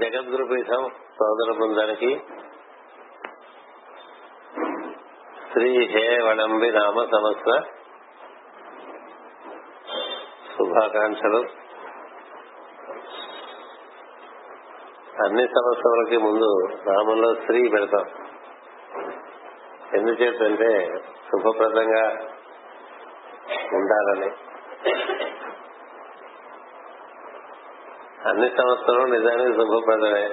జగద్గురు పీఠం సోదర బృందానికి శ్రీ హే వడంబి నామ సమస్త శుభాకాంక్షలు. అన్ని సంవత్సరాలకి ముందు నామంలో శ్రీ పెడతాం. ఎందుచేతంటే శుభప్రదంగా ఉండాలని అన్ని సంస్థలు నిజానికి శుభప్రదమే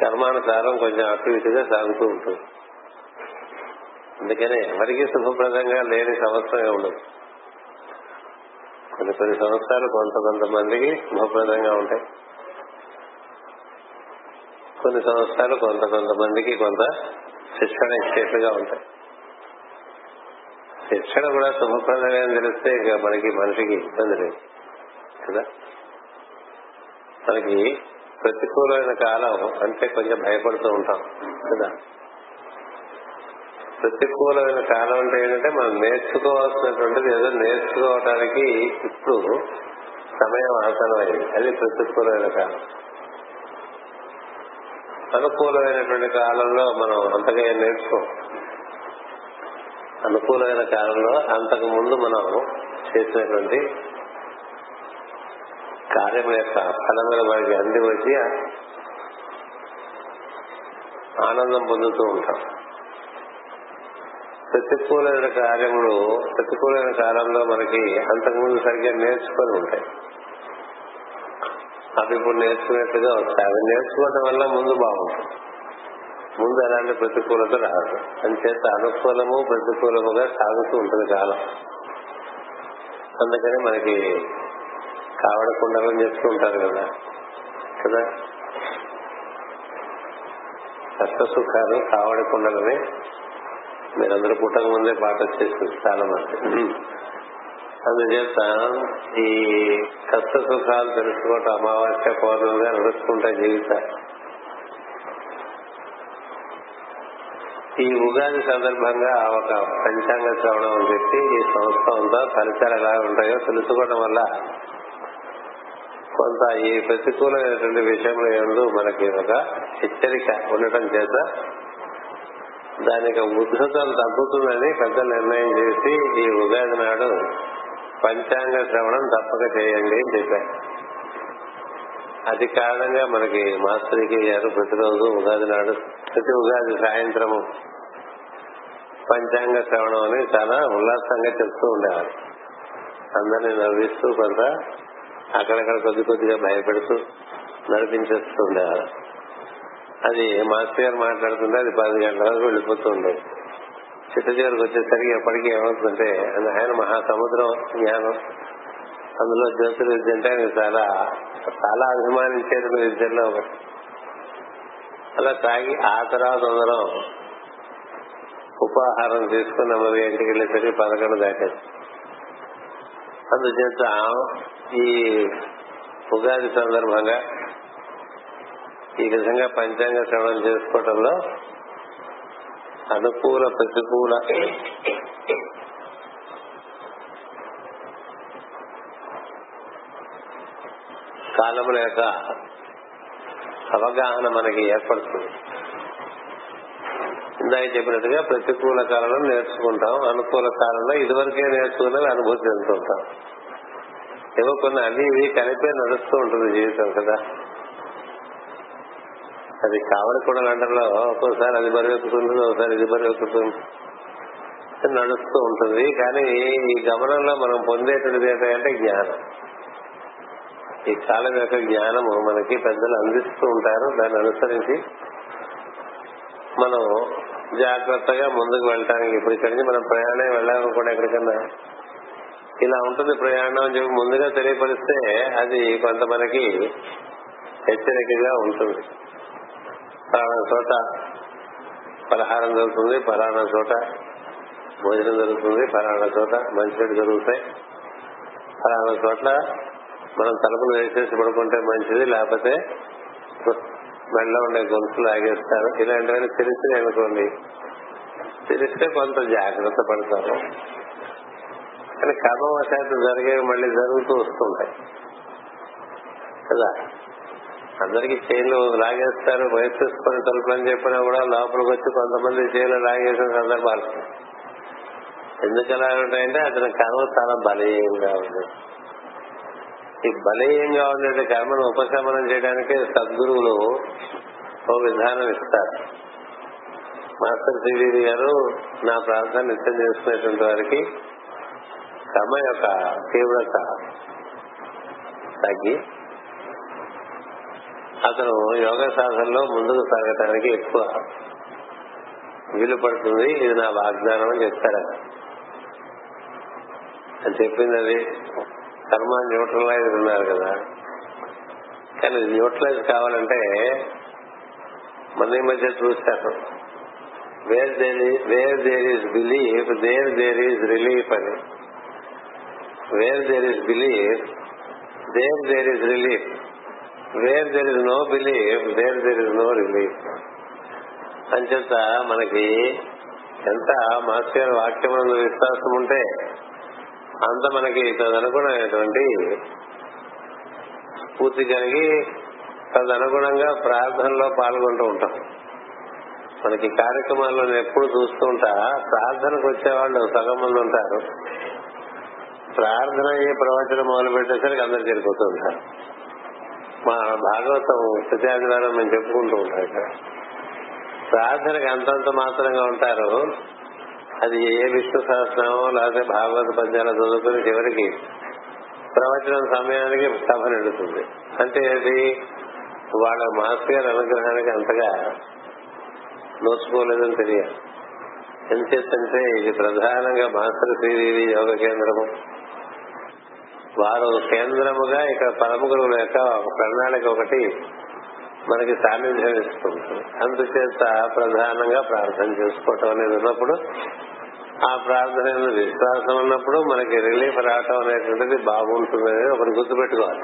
కర్మానుసారం కొంచెం అటు ఇటుగా సాగుతూ ఉంటుంది. అందుకనే ఎవరికి శుభప్రదంగా లేని సంవత్సరమే ఉండదు కొన్ని కొన్ని సంవత్సరాలు కొంత కొంతమందికి శుభప్రదంగా ఉంటాయి. కొన్ని సంవత్సరాలు కొంత కొంతమందికి కొంత శిక్షణ ఇచ్చేట్లుగా ఉంటాయి. శిక్షణ కూడా శుభప్రదంగా తెలిస్తే ఇక మనకి మనిషికి ఇబ్బంది లేదు. కదా? మనకి ప్రతికూలమైన కాలం అంటే కొంచెం భయపడుతూ ఉంటాం కదా? ప్రతికూలమైన కాలం అంటే ఏంటంటే మనం నేర్చుకోవాల్సినటువంటిది ఏదో నేర్చుకోవడానికి ఇప్పుడు సమయం అవసరమైంది అది ప్రతికూలమైన కాలం. అనుకూలమైనటువంటి కాలంలో మనం అంతగా ఏం నేర్చుకో. అనుకూలమైన కాలంలో అంతకు ముందు మనం చేసినటువంటి కార్యముల యొక్క ఫలములు మనకి అంది వచ్చి ఆనందం పొందుతూ ఉంటాం. ప్రతికూలమైన కార్యములు ప్రతికూలమైన కాలంలో మనకి అంతకుముందు సరిగ్గా నేర్చుకొని ఉంటాయి. అవి ఇప్పుడు నేర్చుకునేట్టుగా వస్తాయి. అవి నేర్చుకోవడం వల్ల ముందు బాగుంటుంది. ముందు అలాంటి ప్రతికూలత రాదు. అంచేత అనుకూలము ప్రతికూలముగా సాగుతూ ఉంటుంది కాలం. అందుకని మనకి కావడ కుండలని చెప్తూ ఉంటారు కదా. కదా? కష్ట సుఖాలు కావడ కుండలని మీరందరూ పుట్టక ముందే పాట వచ్చేసింది చాలా మంది అందుచేత ఈ కష్ట సుఖాలు తెలుసుకోవటం అమావాస్య పౌర్ణమిగా నడుచుకుంటా జీవితాలు ఈ ఉగాది సందర్భంగా ఒక పంచాంగ శ్రవణం అని చెప్పి ఈ సంస్థ అంతా ఫలితాలు ఎలా ఉంటాయో తెలుసుకోవడం వల్ల కొంత ఈ ప్రతికూలమైనటువంటి విషయంలో ఎందు మనకి ఒక హెచ్చరిక ఉండటం చేత దానికి ఉద్ధృతం తగ్గుతుందని పెద్ద నిర్ణయం చేసి ఈ ఉగాది నాడు పంచాంగ శ్రవణం తప్పక చేయండి అని చెప్పారు. అది కారణంగా మనకి మాస్టర్కి గారు ప్రతిరోజు ఉగాది నాడు ప్రతి ఉగాది సాయంత్రము పంచాంగ శ్రవణం అని చాలా ఉల్లాసంగా చెప్తూ ఉండేవారు. అందరినీ నవ్విస్తూ కొంత అక్కడక్కడ కొద్ది కొద్దిగా భయపెడుతూ నడిపించేస్తూ ఉండేవారు అది మాస్టర్ గారు మాట్లాడుతుంటే అది పది గంటల వరకు వెళ్ళిపోతూ ఉండేది. చిట్ట చివరికి వచ్చేసరికి ఎప్పటికీ ఏమవుతుందంటే ఆయన మహాసముద్రం జ్ఞానం. అందులో జ్యోతిర్విద్య అంటే ఆయన చాలా చాలా అభిమానించేది విద్యలో ఒకటి. అలా తాగి ఆ తర్వాత అందరం ఉపాహారం తీసుకుని అమ్మవి ఇంటికి వెళ్ళేసరికి పదకొండు దాకా అందుచేత ఈ ఉగాది సందర్భంగా ఈ విధంగా పంచాంగ శ్రవణం చేసుకోవటంలో అనుకూల ప్రతికూల కాలముల యొక్క అవగాహన మనకి ఏర్పడుతుంది. ఇందాక చెప్పినట్టుగా ప్రతికూల కాలంలో నేర్చుకుంటాం అనుకూల కాలంలో ఇదివరకే నేర్చుకునే అనుభూతి చెందుతుంటాం. ఏవో కొన్ని అవి ఇవి కలిపే నడుస్తూ ఉంటుంది జీవితం కదా. అది కావడి కూడా గంటల్లో ఒక్కోసారి అది బరివెక్కుతుంది ఒకసారి ఇది బరివెక్కుతుంది నడుస్తూ ఉంటుంది. కానీ ఈ గమనంలో మనం పొందేటువంటిది ఏంటంటే జ్ఞానం. ఈ కాలం యొక్క జ్ఞానము మనకి పెద్దలు అందిస్తూ ఉంటారు. దాన్ని అనుసరించి మనం జాగ్రత్తగా ముందుకు వెళ్ళటానికి ఇప్పుడు ఇక్కడి నుంచి మనం ప్రయాణం వెళ్ళాలనుకోండి ఎక్కడికన్నా ఇలా ఉంటుంది ప్రయాణం అని చెప్పి ముందుగా తెలియపరిస్తే అది కొంత మనకి హెచ్చరికగా ఉంటుంది. పలానా చోట పలహారం దొరుకుతుంది పలానా చోట భోజనం జరుగుతుంది పలానా చోట మంచినీళ్ళు జరుగుతాయి. పలానా చోట్ల మనం తలుపులు వేసేసి పడుకుంటే మంచిది లేకపోతే మెడలో ఉండే గొలుసులు ఆగేస్తారు ఇలాంటివన్నీ తెలిసి అనుకోండి తెలిస్తే కొంత జాగ్రత్త పడతారు. కానీ కర్మవశాత్తు జరిగేవి మళ్ళీ జరుగుతూ వస్తుంటాయి. కదా? అందరికి చైన్లు లాగేస్తారు వయసేసుకొని తలుపులని చెప్పినా కూడా లోపలికి వచ్చి కొంతమంది చైన్లు లాగేసిన సందర్భాలు. ఎందుకు ఎలా ఉంటాయంటే అతని కర్మ చాలా బలీయంగా ఉంది. ఈ బలీయంగా ఉండే కర్మను ఉపశమనం చేయడానికి సద్గురువులు ఓ విధానం ఇస్తారు. మాస్టర్ శ్రీ గారు నా ప్రార్థన నిత్యం చేసుకునేటువంటి వారికి శ్రమ యొక్క తీవ్రత తగ్గి అతను యోగ సాధనలో ముందుకు సాగటానికి ఎక్కువ వీలు పడుతుంది. ఇది నా వాగ్దానం అని చెప్తారు. అని చెప్పింది అది కర్మ న్యూట్రలైజ్ ఉన్నారు కదా. కానీ న్యూట్రలైజ్ కావాలంటే మన ఈ మధ్య చూశాను where there where there is belief there there is relief అని. Where there is belief there there is relief where there is no belief there there is no relief అంచేత మనకి ఎంత మాస్టర్ వాక్యం విశ్వాసం ఉంటే అంత మనకి తదనుగుణమైనటువంటి స్ఫూర్తి కలిగి తదనుగుణంగా ప్రార్థనలో పాల్గొంటూ ఉంటాం. మనకి కార్యక్రమాల్లో ఎప్పుడు చూస్తుంటా ప్రార్థనకు వచ్చేవాళ్ళు సగం మంది ఉంటారు. ప్రార్థన అయ్యే ప్రవచనం మొదలు పెట్టేసరికి అందరు చేరిపోతూ ఉంటారు మా భాగవతం ప్రత్యాధివారం మేము చెప్పుకుంటూ ఉంటాం ఇక్కడ. ప్రార్థనకి అంతంత మాత్రంగా ఉంటారు. అది ఏ విష్ణు సహస్రమో లేకపోతే భాగవత పద్యాలు చదువుకుని చివరికి ప్రవచనం సమయానికి సభ నిండుతుంది అంటే అది వాళ్ళ మాస్టర్ గారి అనుగ్రహానికి అంతగా నోచుకోలేదని తెలియాలి. ఎంచేతంటే ఇది ప్రధానంగా మాస్టర్ శ్రీదేవి యోగ కేంద్రము. వారు కేంద్రముగా ఇక్కడ పరమ గురువుల యొక్క ఒక ప్రణాళిక ఒకటి మనకి సాన్నిధ్యం ఇస్తుంది. అందుచేత ప్రధానంగా ప్రార్థన చేసుకోవటం అనేది ఉన్నప్పుడు ఆ ప్రార్థన విశ్వాసం ఉన్నప్పుడు మనకి రిలీఫ్ రావటం అనేటువంటిది బాగుంటుంది అనేది ఒకటి గుర్తుపెట్టుకోవాలి.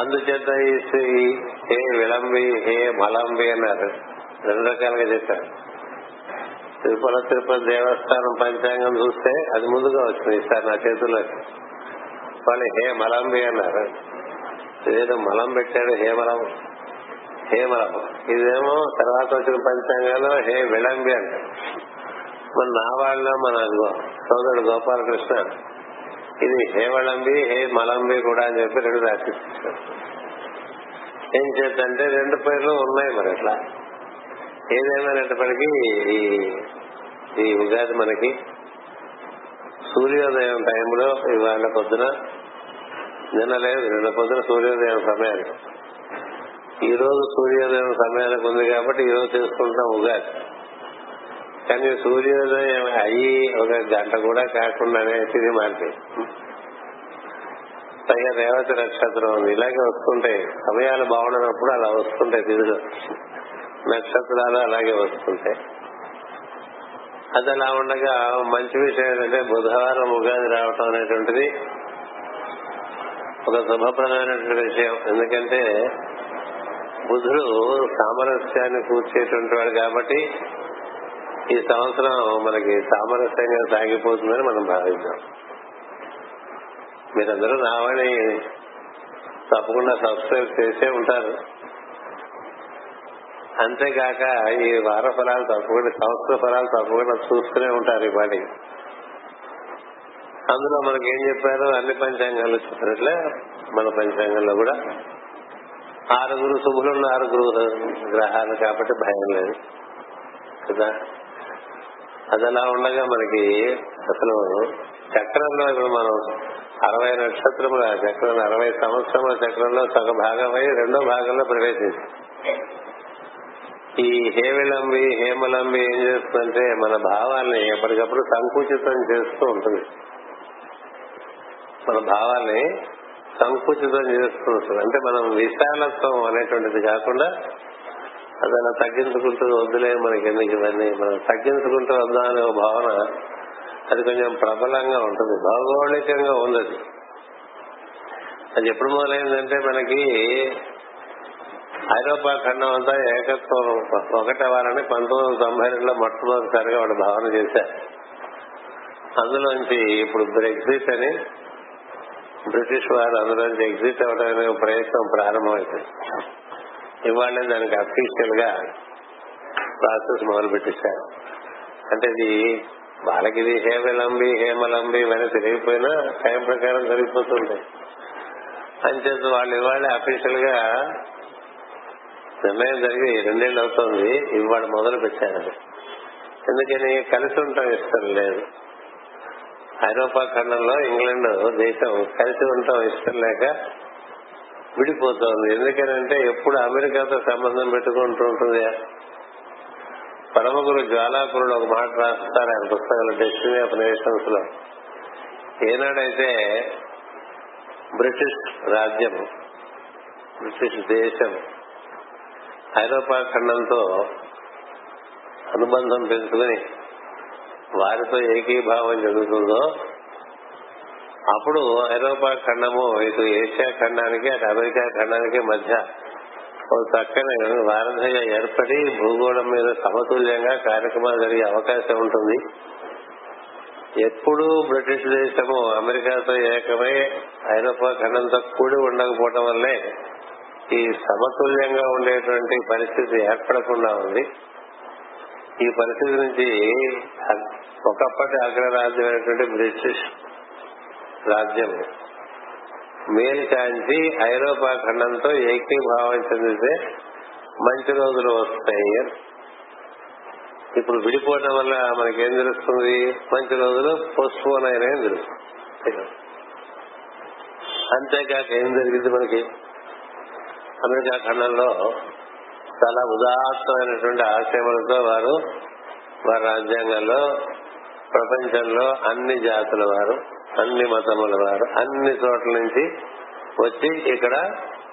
అందుచేత ఈ శ్రీ- హే విళంబి హే మలంబి అన్నారు. రెండు రకాలుగా చెప్పారు. తిరుపతి తిరుపతి దేవస్థానం పంచాంగం చూస్తే అది ముందుగా వచ్చింది ఈసారి నా చేతుల్లో వాళ్ళు హే మలంబి అన్నారు. ఇదేదో మలం పెట్టాడు హేమలం హేమలం ఇదేమో తర్వాత వచ్చిన పంచాంగాల్లో హే విళంబి అంటారు మన నా వాళ్ళ మన సోదరుడు గోపాలకృష్ణ ఇది హే వళంబి హే మలంబి కూడా అని చెప్పి రెండు రాసిస్తారు ఏం చేద్దంటే రెండు పేర్లు ఉన్నాయి మరి అట్లా. ఏదేమైనప్పటికీ ఈ ఈ ఉగాది మనకి సూర్యోదయం టైంలో ఇవాళ పొద్దున నిన్న లేదు నిన్న పొద్దున సూర్యోదయం సమయానికి. ఈ రోజు సూర్యోదయం సమయానికి ఉంది కాబట్టి ఈ రోజు చేసుకుంటున్నాం ఉగాది. కానీ సూర్యోదయం అయ్యి ఒక గంట కూడా కాకుండానే తిరిగి మారిపోయింది. పైగా రేవతి నక్షత్రం ఉంది. ఇలాగే వస్తుంటాయి సమయాలు బాగుండనప్పుడు అలా వస్తుంటాయి తిరుగులు నక్షత్రాలు అలాగే వస్తుంటాయి. అది అలా ఉండగా మంచి విషయం ఏంటంటే బుధవారం ఉగాది రావటం అనేటువంటిది ఒక శుభప్రదమైనటువంటి విషయం. ఎందుకంటే బుధుడు సామరస్యాన్ని కూర్చేటువంటి వాడు కాబట్టి ఈ సంవత్సరం మనకి సామరస్యంగా సాగిపోతుందని మనం భావిద్దాం. మీరందరూ నావని తప్పకుండా సబ్స్క్రైబ్ చేసే ఉంటారు. అంతేకాక ఈ వార ఫలాలు తప్పకుండా సంవత్సర ఫలాలు తప్పకుండా చూస్తూనే ఉంటారు ఈ పాటి. అందులో మనకి ఏం చెప్పారు అన్ని పంచాంగాలు చెప్పినట్లే మన పంచాంగంలో కూడా. ఆరుగురు శుభులున్న ఆరుగురు గ్రహాలు కాబట్టి భయం లేదు. కదా? అది అలా ఉండగా మనకి అసలు చక్రంలో ఇప్పుడు మనం అరవై నక్షత్రముల చక్రం అరవై సంవత్సరముల చక్రంలో సగ భాగమై రెండో భాగంలో ప్రవేశించారు ఈ హేవిళంబి హేమలంబి ఏం చేస్తుందంటే మన భావాల్ని ఎప్పటికప్పుడు సంకుచితం చేస్తూ ఉంటుంది. మన భావాల్ని సంకుచితం చేస్తూ ఉంటుంది. అంటే మనం విశాలత్వం అనేటువంటిది కాకుండా అది అలా తగ్గించుకుంటూ వద్దులే మనకి ఎందుకు ఇవన్నీ? మనం తగ్గించుకుంటూ వద్దాం అనే భావన అది కొంచెం ప్రబలంగా ఉంటుంది. భౌగోళికంగా ఉంది అది అది ఎప్పుడు మొదలైందంటే మనకి ఐరోపా ఖండం అంతా ఏకత్వం ఒకటవ్వాలని పంతొమ్మిది వందల తొంభై రెండులో మొట్టమొదటిసారిగా వాడు భావన చేశారు. అందులోంచి ఇప్పుడు బ్రెగ్జిట్ అని బ్రిటిష్ వారు అందులో ఎగ్జిట్ అవడానికి ప్రయత్నం ప్రారంభమైంది ఇవాళ దానికి అఫీషియల్గా ప్రాసెస్ మొదలు పెట్టేశారు అంటే ఇది వాళ్ళకి ఇది హేమలంబి హేమలంబి ఇవన్నీ తెలియకపోయినా టైం ప్రకారం జరిగిపోతుంది అంచేత వాళ్ళు ఇవాళ అఫీషియల్గా నిర్ణయం జరిగి రెండేళ్ళు అవుతుంది ఇవాళ మొదలు పెట్టారు ఎందుకని కలిసి ఉండటం ఇష్టం లేదు. ఐరోపా ఖండంలో ఇంగ్లాండ్ దేశం కలిసి ఉండటం ఇష్టం లేక విడిపోతోంది. ఎందుకనంటే ఎప్పుడు అమెరికాతో సంబంధం పెట్టుకుంటూ ఉంటుంది. పరమగురు జ్వాలాపురుడు ఒక మాట రాస్తారు ఆయన పుస్తకాలు డెస్టినీ ఆఫ్ నేషన్స్లో ఏనాడైతే బ్రిటిష్ రాజ్యం బ్రిటిష్ దేశం ఐరోపా ఖండంతో అనుబంధం పెంచుకుని వారితో ఏకీభావం జరుగుతుందో అప్పుడు ఐరోపా ఖండము ఇటు ఏషియా ఖండానికి అటు అమెరికా ఖండానికి మధ్య ఒక చక్కని వారధిగా ఏర్పడి భూగోళం మీద సమతుల్యంగా కార్యక్రమాలు జరిగే అవకాశం ఉంటుంది. ఎప్పుడూ బ్రిటిష్ దేశము అమెరికాతో ఏకమై ఐరోపా ఖండంతో కూడి ఉండకపోవటం వల్లే ఈ సమతుల్యంగా ఉండేటువంటి పరిస్థితి ఏర్పడకుండా ఉంది. ఈ పరిస్థితి నుంచి ఒకప్పటి అగ్రరాజ్యమైనటువంటి బ్రిటిష్ రాజ్యం మేలు కాంచి ఐరోపా ఖండంతో ఏకీభావం చెందితే మంచి రోజులు వస్తాయి. ఇప్పుడు విడిపోవడం వల్ల మనకేం తెలుస్తుంది? మంచి రోజులు పోస్ట్పోన్ అయినాయని తెలుస్తుంది. అంతేకాక ఏం జరిగింది మనకి? అమెరికా ఖండంలో చాలా ఉదాత్తమైనటువంటి ఆశయములతో వారు వారి రాజ్యాంగంలో ప్రపంచంలో అన్ని జాతుల వారు అన్ని మతముల వారు అన్ని చోట్ల నుంచి వచ్చి ఇక్కడ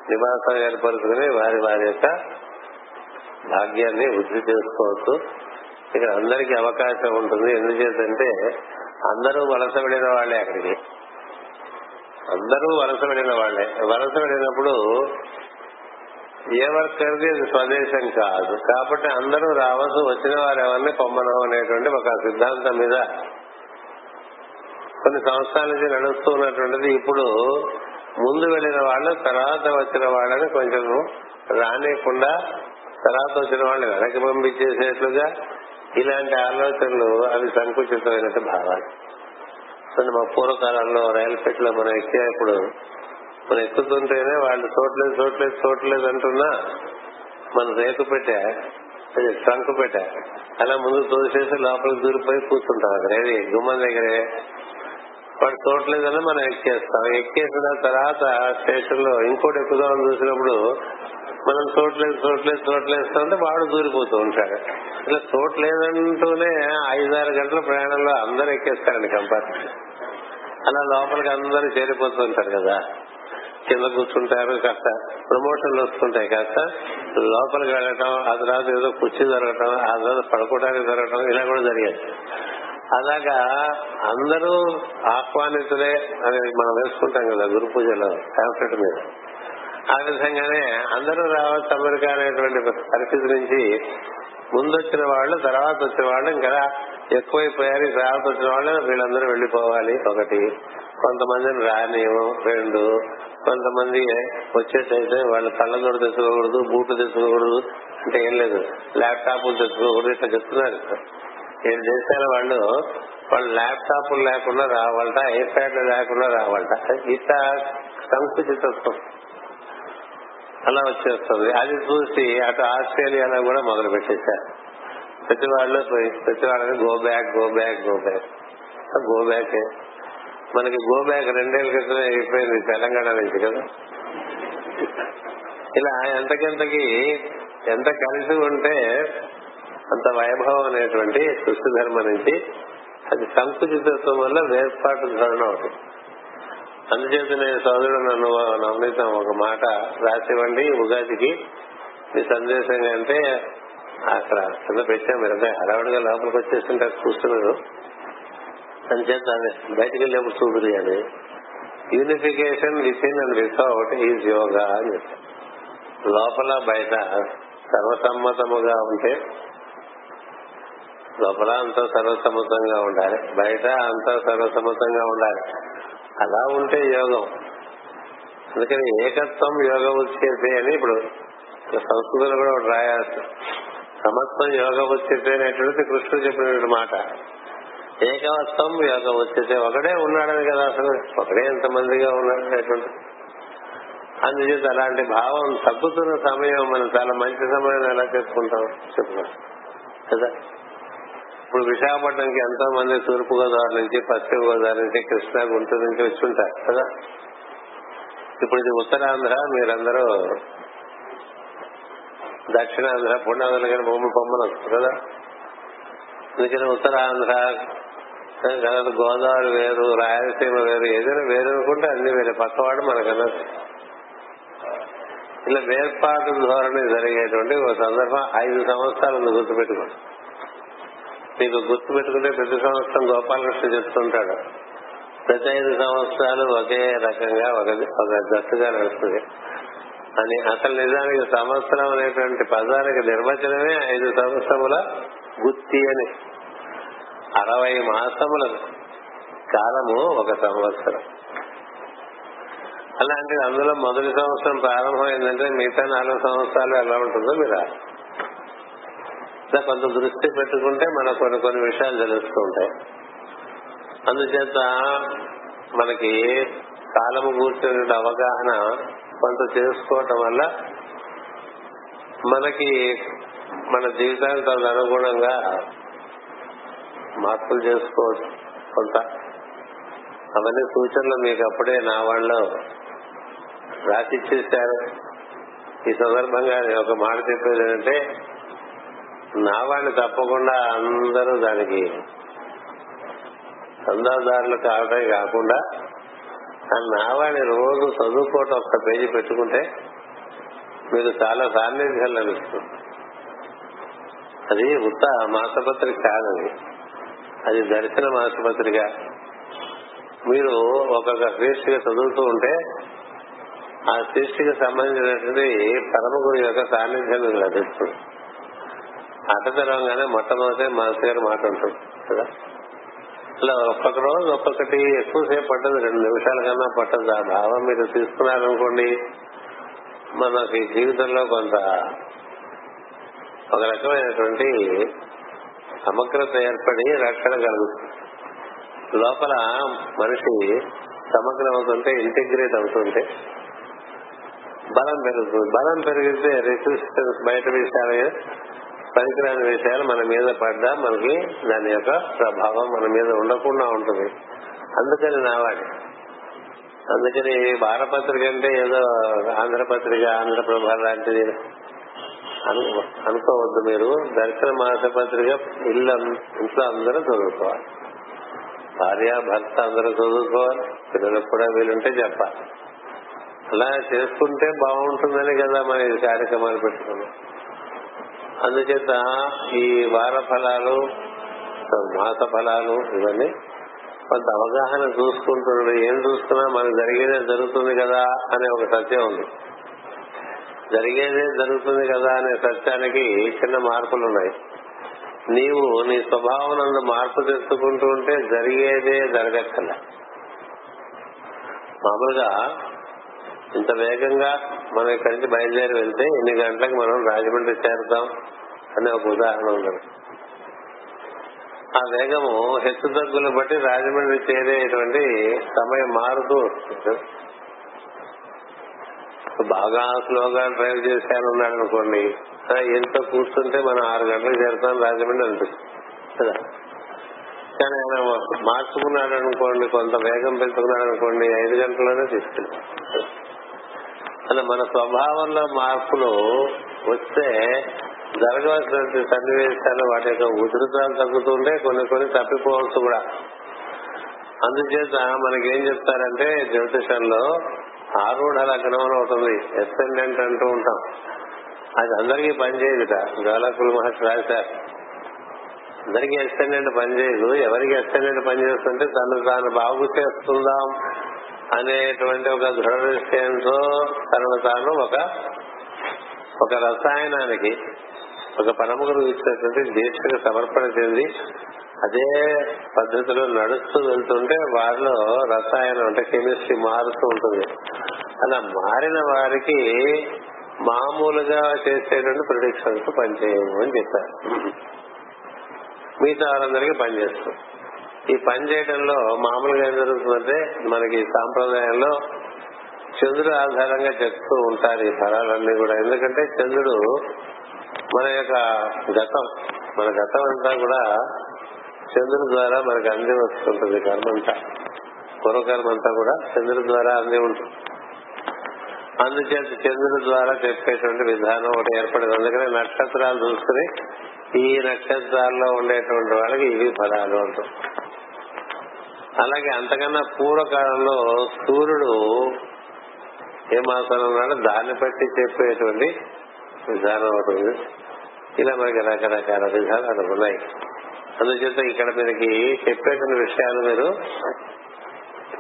నివాసం ఏర్పరుచుకుని వారి వారి యొక్క భాగ్యాన్ని వృద్ధి చేసుకోవచ్చు. ఇక్కడ అందరికీ అవకాశం ఉంటుంది. ఎందుచేతంటే అందరూ వలస వెళ్ళిన వాళ్ళే అక్కడికి. అందరూ వలస వెళ్ళిన వాళ్ళే వలస వెళ్ళినప్పుడు ఏ వర్కర్ది అది స్వదేశం కాదు. కాబట్టి అందరూ రావచ్చు వచ్చిన వారు ఎవరిని పొమ్మనం అనేటువంటి ఒక సిద్ధాంతం మీద కొన్ని సంవత్సరాల నుంచి నడుస్తూ ఉన్నటువంటిది. ఇప్పుడు ముందు వెళ్ళిన వాళ్ళు తర్వాత వచ్చిన వాళ్ళని కొంచెం రానియకుండా తర్వాత వచ్చిన వాళ్ళని వెనక్కి పంపించేసేట్లుగా ఇలాంటి ఆలోచనలు అవి సంకుచితమైనట్టు భావాలు. మా పూర్వకాలంలో రైల్పేటలో మనం మనం ఎక్కేప్పుడు మనం ఎక్కుతుంటేనే వాళ్ళు చోట్లేదు చోట్లేదు చోట్లేదు అంటున్నా మన రేకు పెట్టా అది ట్రంక్ పెట్టా. అలా ముందు తోసేసి లోపలికి దూరిపోయి కూర్చుంటాం అక్కడ. ఏది? గుమ్మం దగ్గరే. వాడు చూడలేదని మనం ఎక్కేస్తాం. ఎక్కేసిన తర్వాత స్టేషన్లో ఇంకోటి ఎక్కుదామని చూసినప్పుడు మనం చూడలేదు చూడలేదు చూడలేదు అంటే వాడు దూరిపోతూ ఉంటాడు. ఇట్లా చూడలేదంటూనే ఐదారు గంటల ప్రయాణంలో అందరు ఎక్కేస్తారండి కంపార్ట్మెంట్. అలా లోపలికి అందరూ చేరిపోతూ ఉంటారు కదా. కింద కూర్చుంటారు కాస్త. ప్రమోషన్లు వస్తుంటాయి కాస్త. లోపలికి వెళ్ళటం ఆ తర్వాత ఏదో కుర్చీ జరగటం ఆ తర్వాత పడుకోవడానికి జరగటం ఇలా కూడా జరిగేది. అలాగా అందరూ ఆహ్వానితులే అనేది మనం వేసుకుంటాం కదా గురు పూజలో కాన్ఫరెంట్ మీద. ఆ విధంగానే అందరూ రావచ్చు అమెరికా అనేటువంటి పరిస్థితి నుంచి ముందొచ్చిన వాళ్ళు తర్వాత వచ్చిన వాళ్ళు ఇంకా ఎక్కువైపోయారు. తర్వాత వచ్చిన వాళ్ళు వీళ్ళందరూ వెళ్ళిపోవాలి ఒకటి. కొంతమందిని రానియము రెండు కొంతమంది వచ్చేటైతే వాళ్ళు కళ్ళజోడు తెచ్చుకోకూడదు బూట్లు తెచ్చుకోకూడదు అంటే ఏం లేదు. ల్యాప్టాప్లు తెచ్చుకోకూడదు ఇట్లా చెప్తున్నారు ఏడు దేశాల వాళ్ళు? వాళ్ళు ల్యాప్టాప్లు లేకుండా రావాలట ఐప్యాడ్లు లేకుండా రావాలట. ఇట్లా సంకుచితత్వం అలా వచ్చేస్తుంది. అది చూసి అటు ఆస్ట్రేలియాలో కూడా మొదలు పెట్టేశారు. ప్రతి వాళ్ళు ప్రతి వాళ్ళని go back go back go back go back మనకి గో బ్యాక్ రెండేళ్ళ క్రితమే అయిపోయింది తెలంగాణ నుంచి కదా. ఇలా ఎంతకెంతకి ఎంత కలిసి ఉంటే అంత వైభవం అనేటువంటి సృష్టి ధర్మం నుంచి అది సంకుచితత్వం వల్ల వేర్పాటు ధరణ అవుతుంది అందుచేత నేను సోదరుడు నన్ను నవనీతం ఒక మాట రాసివ్వండి ఉగాదికి. మీ సందేశంగా అంటే అక్కడ కింద పెట్టాం. మీరంతా హడావుడిగా లోపలికి వచ్చేస్తుంటే కూర్చున్నారు అంచేత బయటికి వెళ్ళేప్పుడు చూపుది అని unification within and without is yoga అని చెప్తారు లోపల బయట సర్వసమ్మతముగా ఉంటే లోపల అంతా సర్వసమ్మతంగా ఉండాలి. బయట అంతా సర్వసమ్మతంగా ఉండాలి. అలా ఉంటే యోగం. అందుకని ఏకత్వం యోగ ఉచ్యతే అని ఇప్పుడు సంస్కృతిలో కూడా రాయాల్సి. సమత్వం యోగ ఉచ్యతే అనేటువంటిది కృష్ణుడు చెప్పినటువంటి మాట. ఏకవత్వం యోగం వచ్చేసే ఒకడే ఉన్నాడని కదా అసలు. ఒకడే ఎంతమందిగా ఉన్నాడు అనేటువంటి అందుచేత అలాంటి భావం తగ్గుతున్న సమయం మనం చాలా మంచి సమయం ఎలా చేసుకుంటాం? చెప్పుకో కదా? ఇప్పుడు విశాఖపట్నంకి ఎంతో మంది తూర్పు గోదావరి నుంచి పశ్చిమ గోదావరి నుంచి కృష్ణా గుంటూరు నుంచి వచ్చి ఉంటారు కదా? ఇప్పుడు ఇది ఉత్తరాంధ్ర మీరందరూ దక్షిణాంధ్ర పుణ్యాంధ్ర కానీ బొమ్మ బొమ్మలు వస్తారు కదా? అందుకని ఉత్తరాంధ్ర తర్వాత గోదావరి వేరు రాయలసీమ వేరు ఏదైనా వేరు అనుకుంటే అన్ని వేరే. పక్కవాడు మనకన్నా ఇలా వేర్పాటు ధోరణి జరిగేటువంటి ఒక సందర్భం ఐదు సంవత్సరాలు ఉంది గుర్తుపెట్టుకోండి. మీకు గుర్తు పెట్టుకుంటే ప్రతి సంవత్సరం గోపాలకృష్ణ చెప్తుంటాడు. ప్రతి ఐదు సంవత్సరాలు ఒకే రకంగా ఒక ఒక జట్టుగా నడుస్తుంది. అని అసలు నిజానికి సంవత్సరం అనేటువంటి పదానికి నిర్వచనమే ఐదు సంవత్సరముల గుత్తి అని. అరవై మాసముల కాలము ఒక సంవత్సరం. అలాంటిది అందులో మొదటి సంవత్సరం ప్రారంభమైందంటే మిగతా నాలుగు సంవత్సరాలు ఎలా ఉంటుందో మీరు కొంత దృష్టి పెట్టుకుంటే మనకు కొన్ని కొన్ని విషయాలు తెలుస్తూ ఉంటాయి. అందుచేత మనకి కాలము కూర్చునే అవగాహన కొంత చేసుకోవటం వల్ల మనకి మన జీవితానికి తన అనుగుణంగా మార్పులు చేసుకోవచ్చు. కొంత అవన్నీ సూచనలు మీకు అప్పుడే నా వాళ్ళు రాసిచ్చేశారు ఈ సందర్భంగా నేను ఒక మాట చెప్పేది ఏంటంటే నావాణ్ణి తప్పకుండా అందరూ దానికి చందాదారులు కావటమే కాకుండా నావాణి రోజు చదువుకోవటం ఒక్క పేజీ పెట్టుకుంటే మీకు చాలా సాన్నిధ్యం లభిస్తుంది అది ఉత్త మాసపత్రిక కాదని అది దర్శన మాసపత్రిక. మీరు ఒక్కొక్క శీర్షిక చదువుతూ ఉంటే ఆ శీర్షిక సంబంధించినటువంటి పరమ గురు యొక్క సాన్నిధ్యం మీకు లభిస్తుంది. అట తెరవగానే మొట్టమొదటి మాస్ గారు మాట ఉంటుంది కదా? అలా ఒక్కొక్క రోజు ఒక్కొక్కటి ఎక్కువసేపు పట్టదు రెండు నిమిషాల కన్నా పట్టదు. ఆ భావం మీరు తీసుకున్నారనుకోండి మనకి జీవితంలో కొంత ఒక రకమైనటువంటి సమగ్రత ఏర్పడి రక్షణ కలుగుతుంది. లోపల మనిషి సమగ్రం అవుతుంటే ఇంటిగ్రేట్ అవుతుంటే బలం పెరుగుతుంది. బలం పెరిగితే రెసిస్టెన్స్ బయట విషయాలు పనికిరాని విషయాలు మన మీద పడ్డా మనకి దాని యొక్క ప్రభావం మన మీద ఉండకుండా ఉంటుంది. అందుకని నావాడి అందుకని వారపత్రిక అంటే ఏదో ఆంధ్రపత్రిక ఆంధ్రప్రభ లాంటిది. అనుకోవద్దు మీరు. దర్శన మాసపత్రిక ఇల్లు ఇంట్లో అందరూ చదువుకోవాలి. భార్య భర్త అందరూ చదువుకోవాలి. పిల్లలకు కూడా వీలుంటే చెప్పాలి. అలా చేసుకుంటే బాగుంటుందని కదా మన ఈ కార్యక్రమాలు పెట్టుకున్నాం అందుచేత ఈ వార ఫలాలు మాస ఫలాలు ఇవన్నీ కొంత అవగాహన చూసుకుంటున్నాడు. ఏం చూసుకున్నా మనకు జరిగేదే జరుగుతుంది కదా అనే ఒక సత్యం ఉంది. జరిగేదే జరుగుతుంది కదా అనే సత్యానికి చిన్న మార్పులు ఉన్నాయి నీవు నీ స్వభావం నందు మార్పు తెచ్చుకుంటూ ఉంటే జరిగేదే జరగక్కల. మామూలుగా ఇంత వేగంగా మనం ఇక్కడి నుంచి బయలుదేరి వెళ్తే ఎన్ని గంటలకు మనం రాజమండ్రి చేరుతాం అనే ఒక ఉదాహరణ ఉంది. ఆ వేగము హెచ్చు తగ్గులు బట్టి రాజమండ్రి చేరేటువంటి సమయం మారుతూ వస్తుంది. బాగా స్లోగా డ్రైవ్ చేశాను అనుకోండి. ఎంతో కూర్చుంటే మనం ఆరు గంటలకు చేరుతాం రాజమండ్రి అనిపిస్తుంది. కదా కానీ ఆయన మార్చుకున్నాడు అనుకోండి కొంత వేగం పెంచుకున్నాడు అనుకోండి ఐదు గంటల్లోనే తీసుకెళ్ళి అలా మన స్వభావంలో మార్పులు వస్తే జరగవలసినటువంటి సన్నివేశాలు వాటి యొక్క ఉధృతాలు తగ్గుతుంటే కొన్ని కొన్ని తప్పిపోవచ్చు కూడా. అందుచేత మనకేం చెప్తారంటే జ్యోతిషంలో ఆరూఢ లగ్నం అని ఒకటి ఎస్సెండెంట్ అంటూ ఉంటాం. అది అందరికీ పనిచేయదుట గోలకుల మహర్షి రాశారు. అందరికీ ఎస్టెండెంట్ పనిచేయదు ఎవరికి ఎస్టెండెంట్ పనిచేస్తుంటే తను తాను బాగు చేస్తుందాం అనేటువంటి ఒక దృఢ నిశ్చయంతో తనను తాను ఒక ఒక రసాయనానికి ఒక పరమగురు ఇచ్చినటువంటి దీక్షకు సమర్పణ చెంది అదే పద్ధతిలో నడుస్తూ వెళ్తుంటే వారిలో రసాయనం అంటే కెమిస్ట్రీ మారుతూ ఉంటుంది. అలా మారిన వారికి మామూలుగా చేసేటువంటి ప్రొడిక్షన్స్ పనిచేయము అని చెప్పారు. మిగతా వారందరికీ పనిచేస్తాం. ఈ పని చేయడంలో మామూలుగా ఏం జరుగుతుందంటే మనకి సాంప్రదాయంలో చంద్రుడు ఆధారంగా చెప్తూ ఉంటారు ఈ ఫలాలన్నీ కూడా. ఎందుకంటే చంద్రుడు మన యొక్క గతం మన గతం అంతా కూడా చంద్రుడి ద్వారా మనకి అంది వస్తుంటుంది కర్మంతా. పూర్వకర్మంతా కూడా చంద్రుడి ద్వారా అంది ఉంటుంది. అందుచేత చంద్రుడి ద్వారా చెప్పేటువంటి విధానం ఒకటి ఏర్పడింది. అందుకనే నక్షత్రాలు చూసుకుని ఈ నక్షత్రాల్లో ఉండేటువంటి వాళ్ళకి ఇవి ఫలాలు అంటాం అలాగే అంతకన్నా పూర్వకాలంలో సూర్యుడు ఏ మాసంలో ఉన్నాడో దాన్ని బట్టి చెప్పేటువంటి విధానం ఒకటి ఉంది. ఇలా మనకి రకరకాల విధానాలు ఉన్నాయి. అందుచేత ఇక్కడ మనకి చెప్పేటువంటి విషయాలు మీరు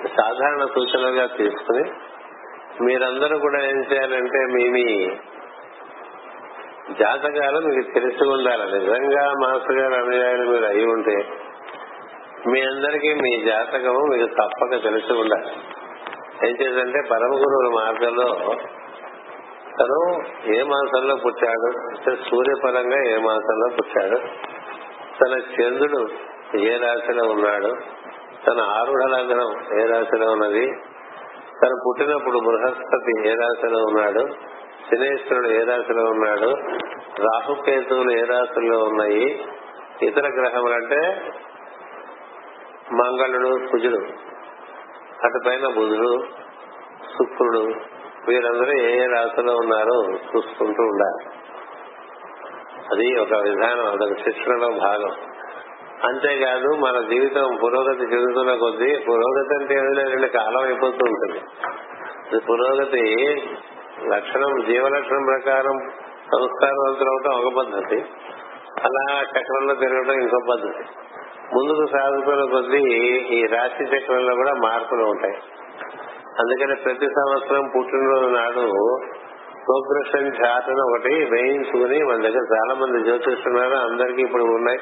సాధారణ సూచనలుగా తీసుకుని మీరందరూ కూడా ఏం చేయాలంటే మీ మీ జాతకాలు మీకు తెలిసి ఉండాలి. నిజంగా మాస్టర్ గారు అనుయాయులు మీరు అయి ఉంటే మీ అందరికీ మీ జాతకము మీకు తప్పక తెలిసి ఉండాలి. ఏం చేద్దంటే పరమ గురువుల మార్గంలో తను ఏ మాసంలో పుట్టాడు? అంటే సూర్యపరంగా ఏ మాసంలో పుట్టాడు? తన చంద్రుడు ఏ రాశిలో ఉన్నాడు? తన ఆరుఢ లగ్నం ఏ రాశిలో ఉన్నది? తను పుట్టినప్పుడు బృహస్పతి ఏ రాశిలో ఉన్నాడు? శనేశ్వరుడు ఏ రాశిలో ఉన్నాడు? రాహుకేతువులు ఏ రాశుల్లో ఉన్నాయి? ఇతర గ్రహములు అంటే మంగళుడు కుజుడు. అటు పైన బుధుడు శుక్రుడు. వీరందరూ ఏ ఏ రాశిలో ఉన్నారో చూసుకుంటూ ఉండాలి. అది ఒక విధానం అదొక శిక్షణలో భాగం. అంతేకాదు మన జీవితం పురోగతి చెందుతున్న కొద్దీ పురోగతి అంటే ఏమి కాలం అయిపోతూ ఉంటుంది. పురోగతి లక్షణం జీవలక్షణం ప్రకారం సంస్కారవంతులు అవటం ఒక పద్ధతి. అలా చక్రంలో తిరగడం ఇంకో పద్ధతి. ముందుకు సాగుతున్న కొద్దీ ఈ రాశి చక్రంలో కూడా మార్పులు ఉంటాయి. అందుకని ప్రతి సంవత్సరం పుట్టినరోజు నాడు ప్రోగ్రెషన్ చార్ట్ అని ఒకటి వేయించుకుని మన దగ్గర చాలా మంది జ్యోతిష్యున్నారు అందరికీ ఇప్పుడు ఉన్నాయి.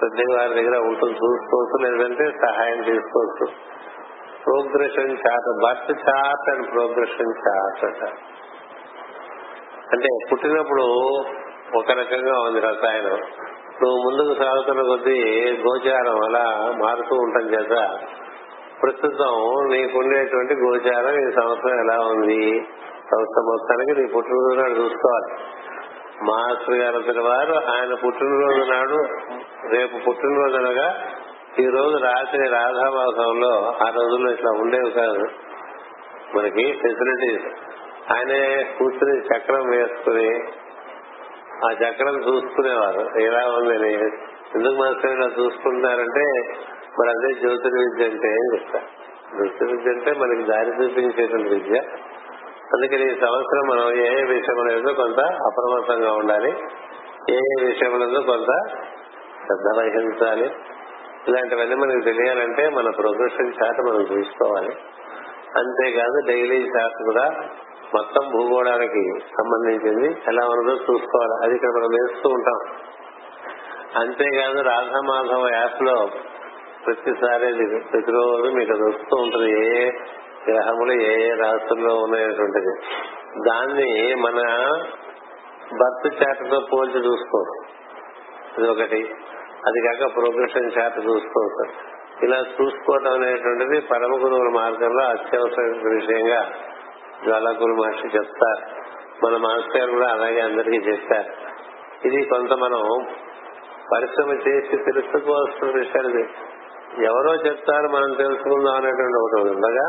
ప్రతి వారి దగ్గర ఉంటుంది చూసుకోవచ్చు లేదంటే సహాయం తీసుకోవచ్చు progression chart birth chart and progression chart అంట. అంటే పుట్టినప్పుడు ఒక రకంగా ఉంది రసాయనం. నువ్వు ముందుకు సాగుతున్న కొద్దీ గోచారం అలా మారుతూ ఉండటం చేత. ప్రస్తుతం నీకుండేటువంటి గోచారం ఈ సంవత్సరం ఎలా ఉంది? సంస్థ మొత్తానికి నీ పుట్టినరోజు నాడు చూసుకోవాలి. మాస్టర్ గారు వారు ఆయన పుట్టినరోజు నాడు రేపు పుట్టినరోజు అనగా ఈ రోజు రాత్రి రాధామాసంలో ఆ రోజుల్లో ఇట్లా ఉండేవి కాదు. మనకి ఫెసిలిటీస్ ఆయనే కూర్చుని చక్రం వేసుకుని ఆ చక్రం చూసుకునేవారు. ఎలా ఉందని ఎందుకు మాస్టర్ ఇలా చూసుకుంటున్నారంటే మరి అదే జ్యోతిర్విద్య అంటే ఏం చెప్తారు? జ్యోతిర్విద్య అంటే మనకి దారి చూపించేటువంటి విద్య. అందుకని ఈ సంవత్సరం మనం ఏ ఏ విషయంలో కొంత అప్రమత్తంగా ఉండాలి? ఏ ఏ విషయంలో కొంత శ్రద్ధ వహించాలి? ఇలాంటివన్నీ మనకు తెలియాలంటే మన ప్రోగ్రెషన్ చార్ట్ మనం చూసుకోవాలి. అంతేకాదు డైలీ చార్ట్ కూడా మొత్తం భూగోళానికి సంబంధించింది ఎలా ఉన్నదో చూసుకోవాలి. అది ఇక్కడ మనం వేస్తూ ఉంటాం. అంతేకాదు రాధామాధవ యాప్లో ప్రతిసారి ప్రతిరోజు మీకు అది వస్తూ ఉంటుంది. ఏ గ్రహములు ఏ ఏ రాష్ట్రంలో ఉన్నాయటువంటిది దాన్ని మన బర్త్ చార్ట్తో పోల్చి చూసుకోవచ్చు ఇది ఒకటి. అది కాక ప్రోగ్రెషన్ చార్ట్ చూసుకోవచ్చు ఇలా చూసుకోవటం అనేటువంటిది పరమ గురువుల మార్గంలో అత్యవసర విషయంగా జ్వాలాకులు మహర్షి చెప్తారు. మన మాస్టర్ కూడా అలాగే అందరికీ చెప్పారు. ఇది కొంత మనం పరిశ్రమ చేసి తెలుసుకోవాల్సిన విషయాలు. ఎవరో చెప్తారు మనం తెలుసుకుందాం అనేటువంటి ఒకటి ఉండగా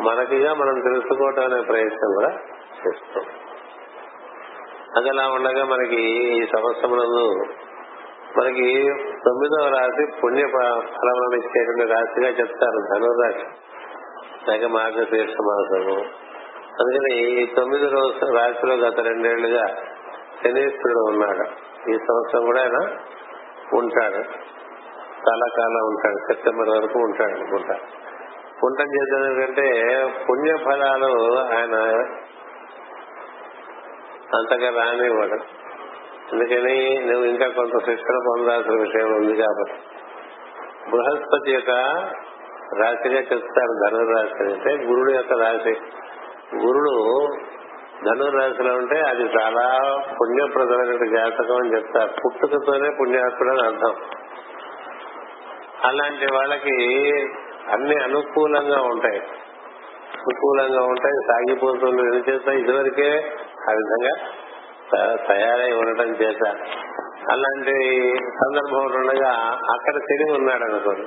మనకిగా మనం తెలుసుకోవటం అనే ప్రయత్నం కూడా చేస్తాం. అది అలా ఉండగా మనకి ఈ సంవత్సరమునందు మనకి తొమ్మిదవ రాశి పుణ్య ఫలములను ఇచ్చేటువంటి రాశిగా చెప్తారు ధనురాశి లేక మార్గశీర్ష మాసము. అందుకని ఈ తొమ్మిది రోజు రాశిలో గత రెండేళ్ళుగా శనీశ్వరుడు ఉన్నాడు. ఈ సంవత్సరం కూడా ఆయన ఉంటాడు. చాలా కాలం ఉంటాడు. సెప్టెంబర్ వరకు ఉంటాడు అనుకుంటాడు ఉండటం చేద్దాం ఎందుకంటే పుణ్య ఫలాలు ఆయన అంతగా రానివ్వడం. అందుకని నువ్వు ఇంకా కొంత శిక్షణ పొందాల్సిన విషయం ఉంది కాబట్టి. బృహస్పతి యొక్క రాశిగా చెప్తారు ధనురాశి అంటే గురుడు యొక్క రాశి. గురుడు ధనుర్రాశిలో ఉంటే అది చాలా పుణ్యప్రదమైన జాతకం అని చెప్తారు. పుట్టుకతోనే పుణ్యాత్ముడు అని అర్థం. అలాంటి వాళ్ళకి అన్ని అనుకూలంగా ఉంటాయి. అనుకూలంగా ఉంటాయి సాగిపోతుంది చేత ఇదివరకే ఆ విధంగా తయారై ఉండటం చేత అలాంటి సందర్భం ఉండగా అక్కడ తెలివి ఉన్నాడు అనుకోండి.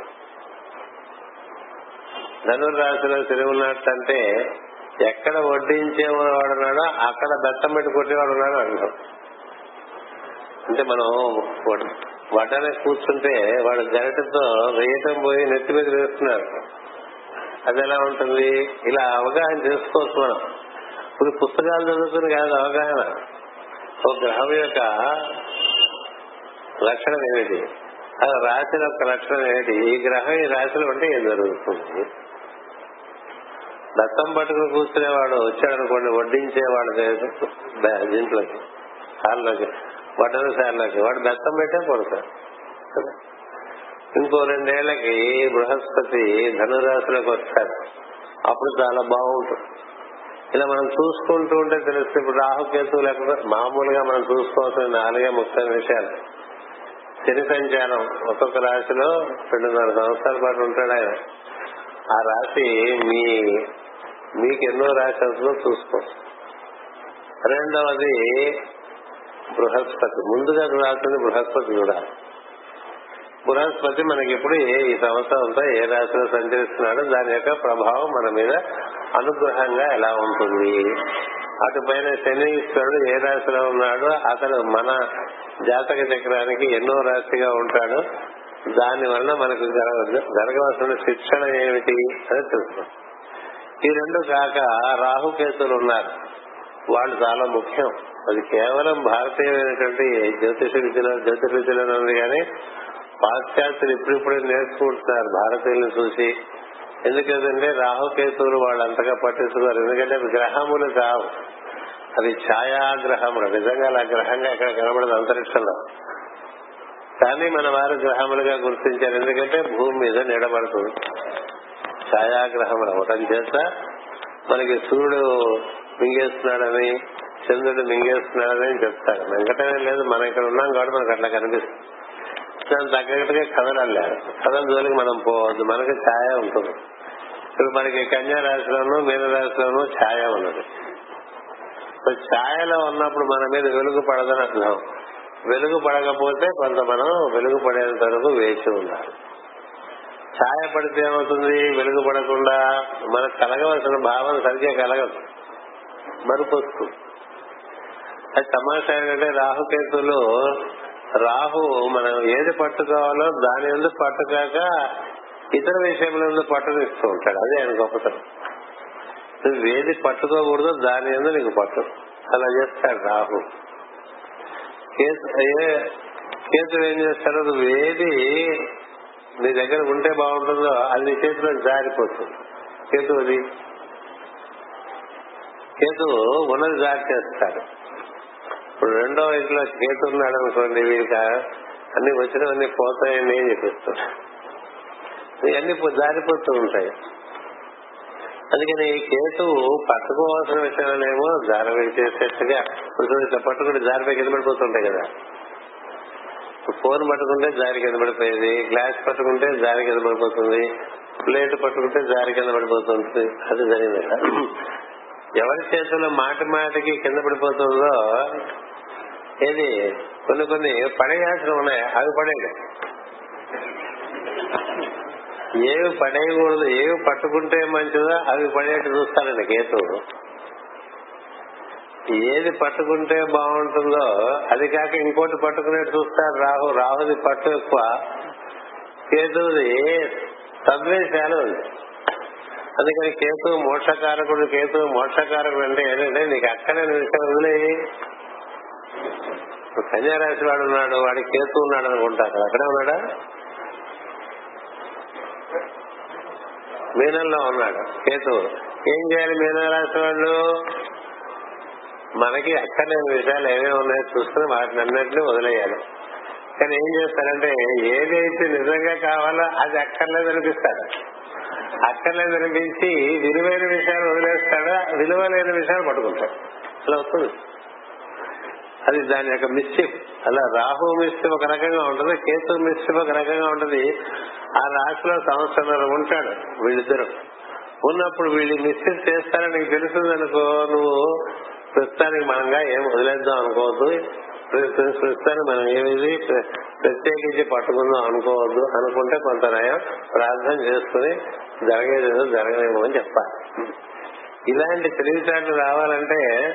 ధనుర్రాశిలో తెలివి ఉన్నట్టంటే ఎక్కడ వడ్డించేవాడు ఉన్నాడో అక్కడ బెత్తం పెట్టి కొట్టేవాడు ఉన్నాడు అంటాం. అంటే మనం వడ్డనే కూర్చుంటే వాడు గరిటతో వేయటం పోయి నెత్తి మీద వేస్తున్నారు. అది ఎలా ఉంటుంది? ఇలా అవగాహన చేసుకోవచ్చు మనం. ఇప్పుడు పుస్తకాలు చదువుకుని కాదు అవగాహన. ఒక గ్రహం యొక్క లక్షణం ఏమిటి? ఆ రాసిన యొక్క లక్షణం ఏమిటి? ఈ గ్రహం ఈ రాశిలో ఉంటే ఏం జరుగుతుంది? దత్తం పట్టుకుని కూర్చునేవాడు వచ్చాడనుకోండి వడ్డించేవాడు దీంట్లోకి సార్లోకి వడ్డన సార్లోకి వాడు దత్తం పెట్టే పడతాడు ఇంకో రెండేళ్ళకి బృహస్పతి ధనురాశులకు వస్తాడు అప్పుడు చాలా బాగుంటుంది. ఇలా మనం చూసుకుంటూ ఉంటే తెలుస్తుంది. ఇప్పుడు రాహుకేతు లేకుండా మామూలుగా మనం చూసుకోవాల్సిన నాలుగే ముఖ్యమైన విషయాలు. శని సంచారం. ఒక్కొక్క రాశిలో రెండున్నర సంవత్సరాల పాటు ఉంటాడు ఆయన. ఆ రాశి మీ మీకు ఎన్నో రాశి అవుతుందో చూసుకో. రెండవది బృహస్పతి. ముందుగా రాసింది బృహస్పతి కూడా. బృహస్పతి మనకి ఎప్పుడు ఏ ఈ సంవత్సరం అంతా ఏ రాశిలో సంచరిస్తున్నాడో దాని యొక్క ప్రభావం మన మీద అనుగ్రహంగా ఎలా ఉంటుంది? అటు పైన శనీశ్వరుడు ఏ రాశిలో ఉన్నాడో అతను మన జాతక చక్రానికి ఎన్నో రాశిగా ఉంటాడు. దాని వలన మనకు జరగవలసిన శిక్షణ ఏమిటి అని తెలుసు ఈ రెండు కాక రాహుకేతులు ఉన్నారు. వాళ్ళు చాలా ముఖ్యం. అది కేవలం భారతీయమైనటువంటి జ్యోతిష విద్యలో జ్యోతిష విద్యలోనే ఉంది కానీ పాశ్చాత్యులు ఇప్పుడిప్పుడే నేర్చుకుంటున్నారు భారతీయులను చూసి. ఎందుకంటే రాహుకేతువులు వాళ్ళు అంతగా పట్టిస్తున్నారు ఎందుకంటే అవి గ్రహములు కావు. అది ఛాయాగ్రహములు నిజంగా అలా గ్రహంగా ఇక్కడ కనబడదు అంతరిక్షంలో. కానీ మన వారు గ్రహములుగా గుర్తించారు. ఎందుకంటే భూమి మీద నిలబడుతుంది. ఛాయాగ్రహములు అవటం చేత మనకి సూర్యుడు మింగేస్తున్నాడని చంద్రుడు మింగేస్తున్నాడని చెప్తాడు వెంకటమే లేదు మనం ఇక్కడ ఉన్నాం కాబట్టి మనకు అట్లా కనిపిస్తుంది. దాని తగ్గట్టుగా కదలలేదు కథల జోలికి మనం పోవద్దు. మనకి ఛాయ ఉంటుంది. ఇప్పుడు మనకి కన్యా రాశిలోను మీన రాశిలోను ఛాయ ఉన్నది. ఛాయలో ఉన్నప్పుడు మన మీద వెలుగు పడదని అర్థం. వెలుగు పడకపోతే కొంత మనం వెలుగు పడేంత వరకు వేచి ఉండాలి. ఛాయ పడితే ఏమవుతుంది? వెలుగు పడకుండా మనకు కలగవలసిన భావన సరిగ్గా కలగదు. మరుపు వస్తుంది. అది తమాషా ఏంటంటే రాహుకేతులు రాహు మనం ఏది పట్టుకోవాలో దాని ఎందుకు పట్టుకాక ఇతర విషయంలో పట్టునిస్తూ ఉంటాడు. అదే ఆయన గొప్పతనం. నువ్వు ఏది పట్టుకోకూడదో దాని ఎందుకు నీకు పట్టు. అలా చేస్తాడు రాహు. కేసు ఏం చేస్తాడో? నువ్వు ఏది నీ దగ్గర ఉంటే బాగుంటుందో అది నీ చేతిలో జారిపోతుంది. కేతు అది. కేతు ఉన్నది జారి చేస్తాడు ఇప్పుడు రెండో ఇంట్లో కేతు ఉన్నాడు అనుకోండి వీరికి అన్ని వచ్చినవన్నీ పోతాయని నేను చెప్పిస్తాడు ఇవన్నీ జారిపోతూ ఉంటాయి. అందుకని ఈ కేతు పట్టుకోవాల్సిన విషయాలేమో జారవేడి చేసేట్టుగా కొంచెం ఇట్లా పట్టుకుంటే జారిపోయి కింద పడిపోతుంటాయి కదా. ఫోన్ పట్టుకుంటే జారి కింద పడిపోయేది గ్లాస్ పట్టుకుంటే జారి కింద పడిపోతుంది ప్లేట్ పట్టుకుంటే జారి కింద పడిపోతుంది. అది జరిగింది కదా. ఎవరి చేతుల్లో మాటి మాటికి కింద పడిపోతుందో ఏది? కొన్ని కొన్ని పడేయాల్సిన ఉన్నాయి. అవి పడేయండి. ఏవి పడేయకూడదు ఏవి పట్టుకుంటే మంచిదో అవి పడేట్టు చూస్తారండి కేతు. ఏది పట్టుకుంటే బాగుంటుందో అది కాక ఇంకోటి పట్టుకునేట్టు చూస్తారు రాహు. రాహుది పట్టు ఎక్కువ. కేతువుది సద్వేశాలు ఉంది అందుకని కేతు మోక్షకారకుడు కేతు మోక్షకారకుడు అంటే ఏంటంటే నీకు అక్కడే విషయం వదిలే. కన్యారాశి వాడు ఉన్నాడు వాడి కేతు ఉన్నాడు అనుకుంటారు అక్కడే ఉన్నాడా? మీనంలో ఉన్నాడు కేతు. ఏం చేయాలి మీనరాశి వాళ్ళు? మనకి అక్కర్లేని విషయాలు ఏమేమి ఉన్నాయో చూసుకుని వాటిని అన్నింటినీ వదిలేయాలి. కానీ ఏం చేస్తారంటే ఏదైతే నిజంగా కావాలో అది అక్కర్లేదు అనిపిస్తారు అక్కర్లేదు అనిపించి విలువైన విషయాలు వదిలేస్తాడు? విలువ లేని విషయాలు పట్టుకుంటాడు. అలా వస్తుంది. అది దాని యొక్క మిస్చిఫ్ అలా రాహు మిస్చిఫ్ ఒక రకంగా ఉంటుంది కేతు మిస్చిఫ్ ఒక రకంగా ఉంటుంది. ఆ రాశిలో సంవత్సరం ఉంటాడు వీళ్ళిద్దరు. ఉన్నప్పుడు వీళ్ళు మిస్చిఫ్ చేస్తారని నీకు తెలుస్తుందనుకో నువ్వు ప్రస్తుతానికి మనంగా ఏం వదిలేద్దాం అనుకోవద్దు. సృష్టిని మనం ఏమిది ప్రత్యేకించి పట్టుకుందాం అనుకోవద్దు. అనుకుంటే కొంత నయం. ప్రార్థన చేసుకుని జరగేదేదో జరగలేము అని చెప్పాలి. ఇలాంటి తెలివితేటలు రావాలంటే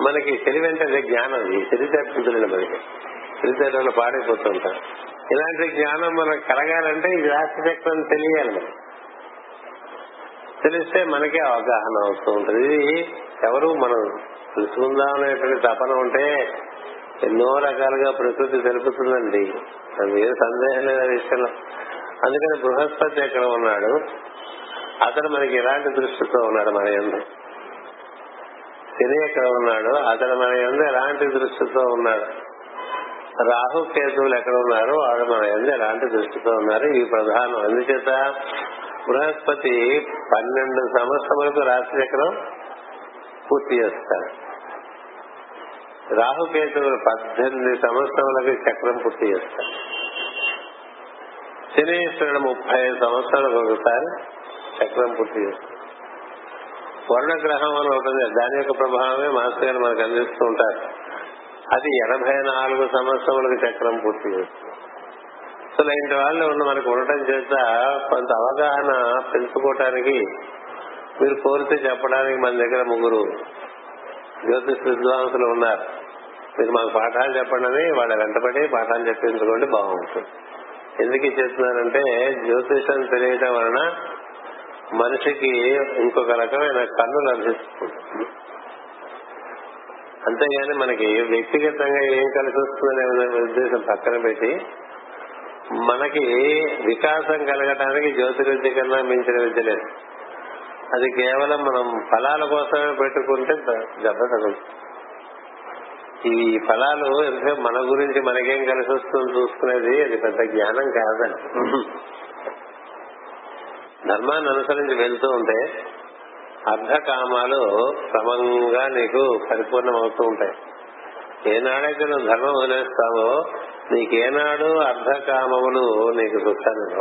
మనకి తెలివి అంటే అదే జ్ఞానం. ఈ తెలివితేటలు మనకి. తెలివితేటలు పాడైపోతుంటాం ఇలాంటి జ్ఞానం మనకు కలగాలంటే ఈ రాశి తెలియాలి మనం తెలిస్తే మనకే అవగాహన అవుతూ ఉంటుంది. ఇది ఎవరు మనం తెలుసుకుందాం అనేటువంటి తపన ఉంటే ఎన్నో రకాలుగా ప్రకృతి తెలుపుతుందండి. అది ఏ సందేహం లేదు ఆ విషయంలో అందుకని బృహస్పతి ఎక్కడ ఉన్నాడు. అతడు మనకి ఎలాంటి దృష్టితో ఉన్నాడు మన ఎందు శని ఎక్కడ ఉన్నాడు? అతడు మన ఎందు ఎలాంటి దృష్టితో ఉన్నాడు? రాహు కేతువులు ఎక్కడ ఉన్నారు? వాడు మన ఎందు ఎలాంటి దృష్టితో ఉన్నారు? ఇవి ప్రధానం. అందుచేత బృహస్పతి పన్నెండు సంవత్సరములకు రాశి చక్రం పూర్తి చేస్తాడు. రాహుకేతువులు పద్దెనిమిది సంవత్సరములకి చక్రం పూర్తి చేస్తారు. శనీశ్వరుడు ముప్పై సంవత్సరాలకు ఒకసారి చక్రం పూర్తి చేస్తాడు వర్ణగ్రహం అని ఉంటుంది దాని యొక్క ప్రభావమే మాస్టర్ గారు మనకు అందిస్తూ ఉంటారు. అది ఎనభై నాలుగు సంవత్సరములకు చక్రం పూర్తి చేస్తుంది సో ఇలాంటి వాళ్ళు ఉన్న మనకు ఉండటం చేత కొంత అవగాహన పెంచుకోవటానికి మీరు కోరితే చెప్పడానికి మన దగ్గర ముగ్గురు జ్యోతిష్ విద్వాంసులు ఉన్నారు. మీరు మాకు పాఠాలు చెప్పండి అని వాళ్ళ వెంటబడి పాఠాలు చెప్పించుకోండి బాగుంటుంది. ఎందుకు చెప్తున్నారంటే జ్యోతిషం తెలియటం వలన మనిషికి ఇంకొక రకమైన కన్ను లభిస్తుంది. అంతేగాని మనకి వ్యక్తిగతంగా ఏం కలిసి వస్తుందనే ఉద్దేశం పక్కన పెట్టి మనకి వికాసం కలగటానికి జ్యోతి విద్య కన్నా మించిన విద్య లేదు. అది కేవలం మనం ఫలాల కోసమే పెట్టుకుంటే దెబ్బ తగులుతుంది ఈ ఫలాలు అంటే మన గురించి మనకేం కలిసి వస్తుంది చూసుకునేది అది పెద్ద జ్ఞానం కాదని. ధర్మాన్ని అనుసరించి వెళ్తూ ఉంటే అర్ధకామాలు క్రమంగా నీకు పరిపూర్ణమవుతూ ఉంటాయి. ఏనాడైతే నువ్వు ధర్మం వదిలేస్తావో నీకేనాడు అర్ధకామములు నీకు సుఖాన్ని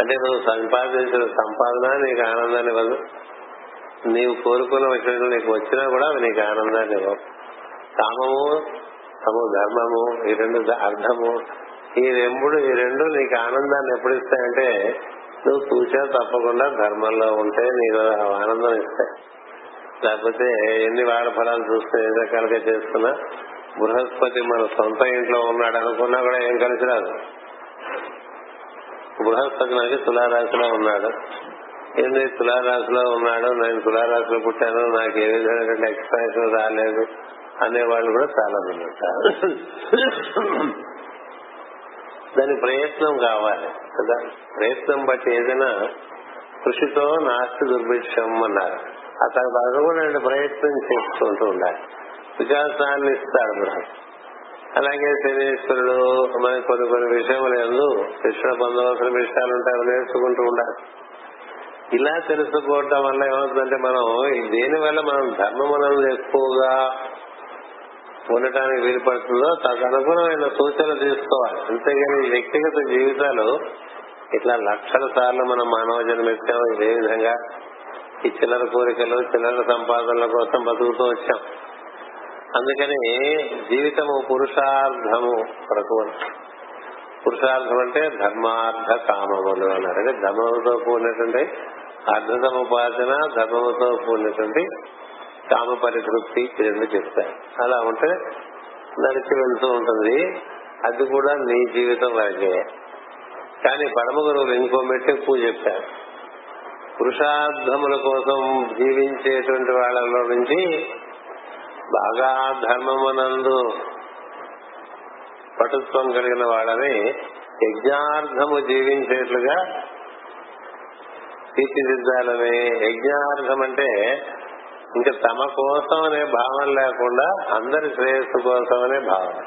అంటే నువ్వు సంపాదించిన సంపాదన నీకు ఆనందాన్ని ఇవ్వదు. నీవు కోరుకున్న విషయంలో నీకు వచ్చినా కూడా అవి నీకు ఆనందాన్ని ఇవ్వవు. కామము తము ధర్మము ఈ రెండు అర్థము ఈ రెండుడు ఈ రెండు నీకు ఆనందాన్ని ఎప్పుడు ఇస్తాయంటే నువ్వు చూసా తప్పకుండా ధర్మంలో ఉంటే నీకు ఆనందం ఇస్తాయి. లేకపోతే ఎన్ని వాడ ఫలాలు చూస్తే ఎన్ని రకాలుగా చేస్తున్నా బృహస్పతి మన సొంత ఇంట్లో ఉన్నాడు అనుకున్నా కూడా ఏం కలిసి రాదు. బృహస్పతి మనకి తులారాశిలో ఉన్నాడు. ఏంది? తులారాశిలో ఉన్నాడు నేను తులారాశిలో పుట్టాను నాకు ఏ విధమైనటువంటి ఎక్స్ప్రెషన్ రాలేదు అనేవాళ్ళు కూడా చాలా మంది ఉంటారు. దాని ప్రయత్నం కావాలి కదా? ప్రయత్నం బట్టి ఏదైనా కృషితో నాస్తి దుర్భిక్షం అన్నారు. అతను భగవాన్ ప్రయత్నం చేసుకుంటూ ఉండాలి. వికాసాన్ని ఇస్తాడు బృహస్పతి అలాగే శనీశ్వరుడు మనకి కొన్ని కొన్ని విషయములు ఎందు శిక్షణ పొందవలసిన విషయాలు ఉంటాయి అవి నేర్చుకుంటూ ఉండాలి. ఇలా తెలుసుకోవటం వల్ల ఏమవుతుందంటే మనం దేని వల్ల మనం ధర్మములను ఎక్కువగా ఉండటానికి వీలుపడుతుందో తదనుగుణమైన సూచనలు తీసుకోవాలి. అంతేగాని వ్యక్తిగత జీవితాలు ఇట్లా లక్షల సార్లు మనం మానవ జన్మెత్తాం ఇదే విధంగా ఈ చిల్లర కోరికలు చిల్లర సంపాదనల కోసం బతుకుతూ వచ్చాం. అందుకని జీవితము పురుషార్థము కొరకు పురుషార్థం అంటే ధర్మార్థ కామములు అన్నారు. అంటే ధర్మముతో కూడినటువంటి అర్ధ సముపార్జన ధర్మముతో కూడినటువంటి కామ పరితృప్తి రెండు చెప్తారు. అలా ఉంటే నడిచి వెళ్తూ ఉంటుంది. అది కూడా నీ జీవితం వరకే. కానీ పరమ గురువులు ఇంకో మెట్టు ఎక్కువ చెప్పారు పురుషార్థముల కోసం జీవించేటువంటి వాళ్ళలో నుంచి బాగా ధర్మమునందు పటుత్వం కలిగిన వాళ్ళని యజ్ఞార్థము జీవించేట్లుగా తీర్చిదిద్దాలని యజ్ఞార్థం అంటే ఇంకా తమ కోసం అనే భావన లేకుండా అందరి శ్రేయస్సు కోసం అనే భావం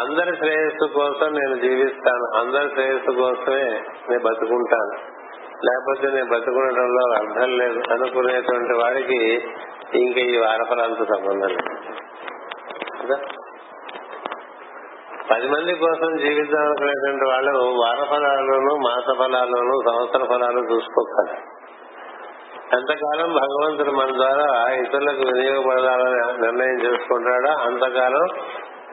అందరి శ్రేయస్సు కోసం నేను జీవిస్తాను అందరి శ్రేయస్సు కోసమే నేను బతుకుంటాను. లేకపోతే నేను బతుకుండటంలో అర్థం లేదు. అనుకునేటువంటి వాడికి ఇంకా ఈ వారఫలాలతో సంబంధం లేదు. కదా? పది మంది కోసం జీవితం అనుకునేటువంటి వాళ్ళు వార ఫలాలను మాస ఫలాలను సంవత్సర ఫలాలు చూసుకోవాలి. ఎంతకాలం భగవంతుడు మన ద్వారా ఇతరులకు వినియోగపడాలని నిర్ణయం చేసుకుంటాడో? అంతకాలం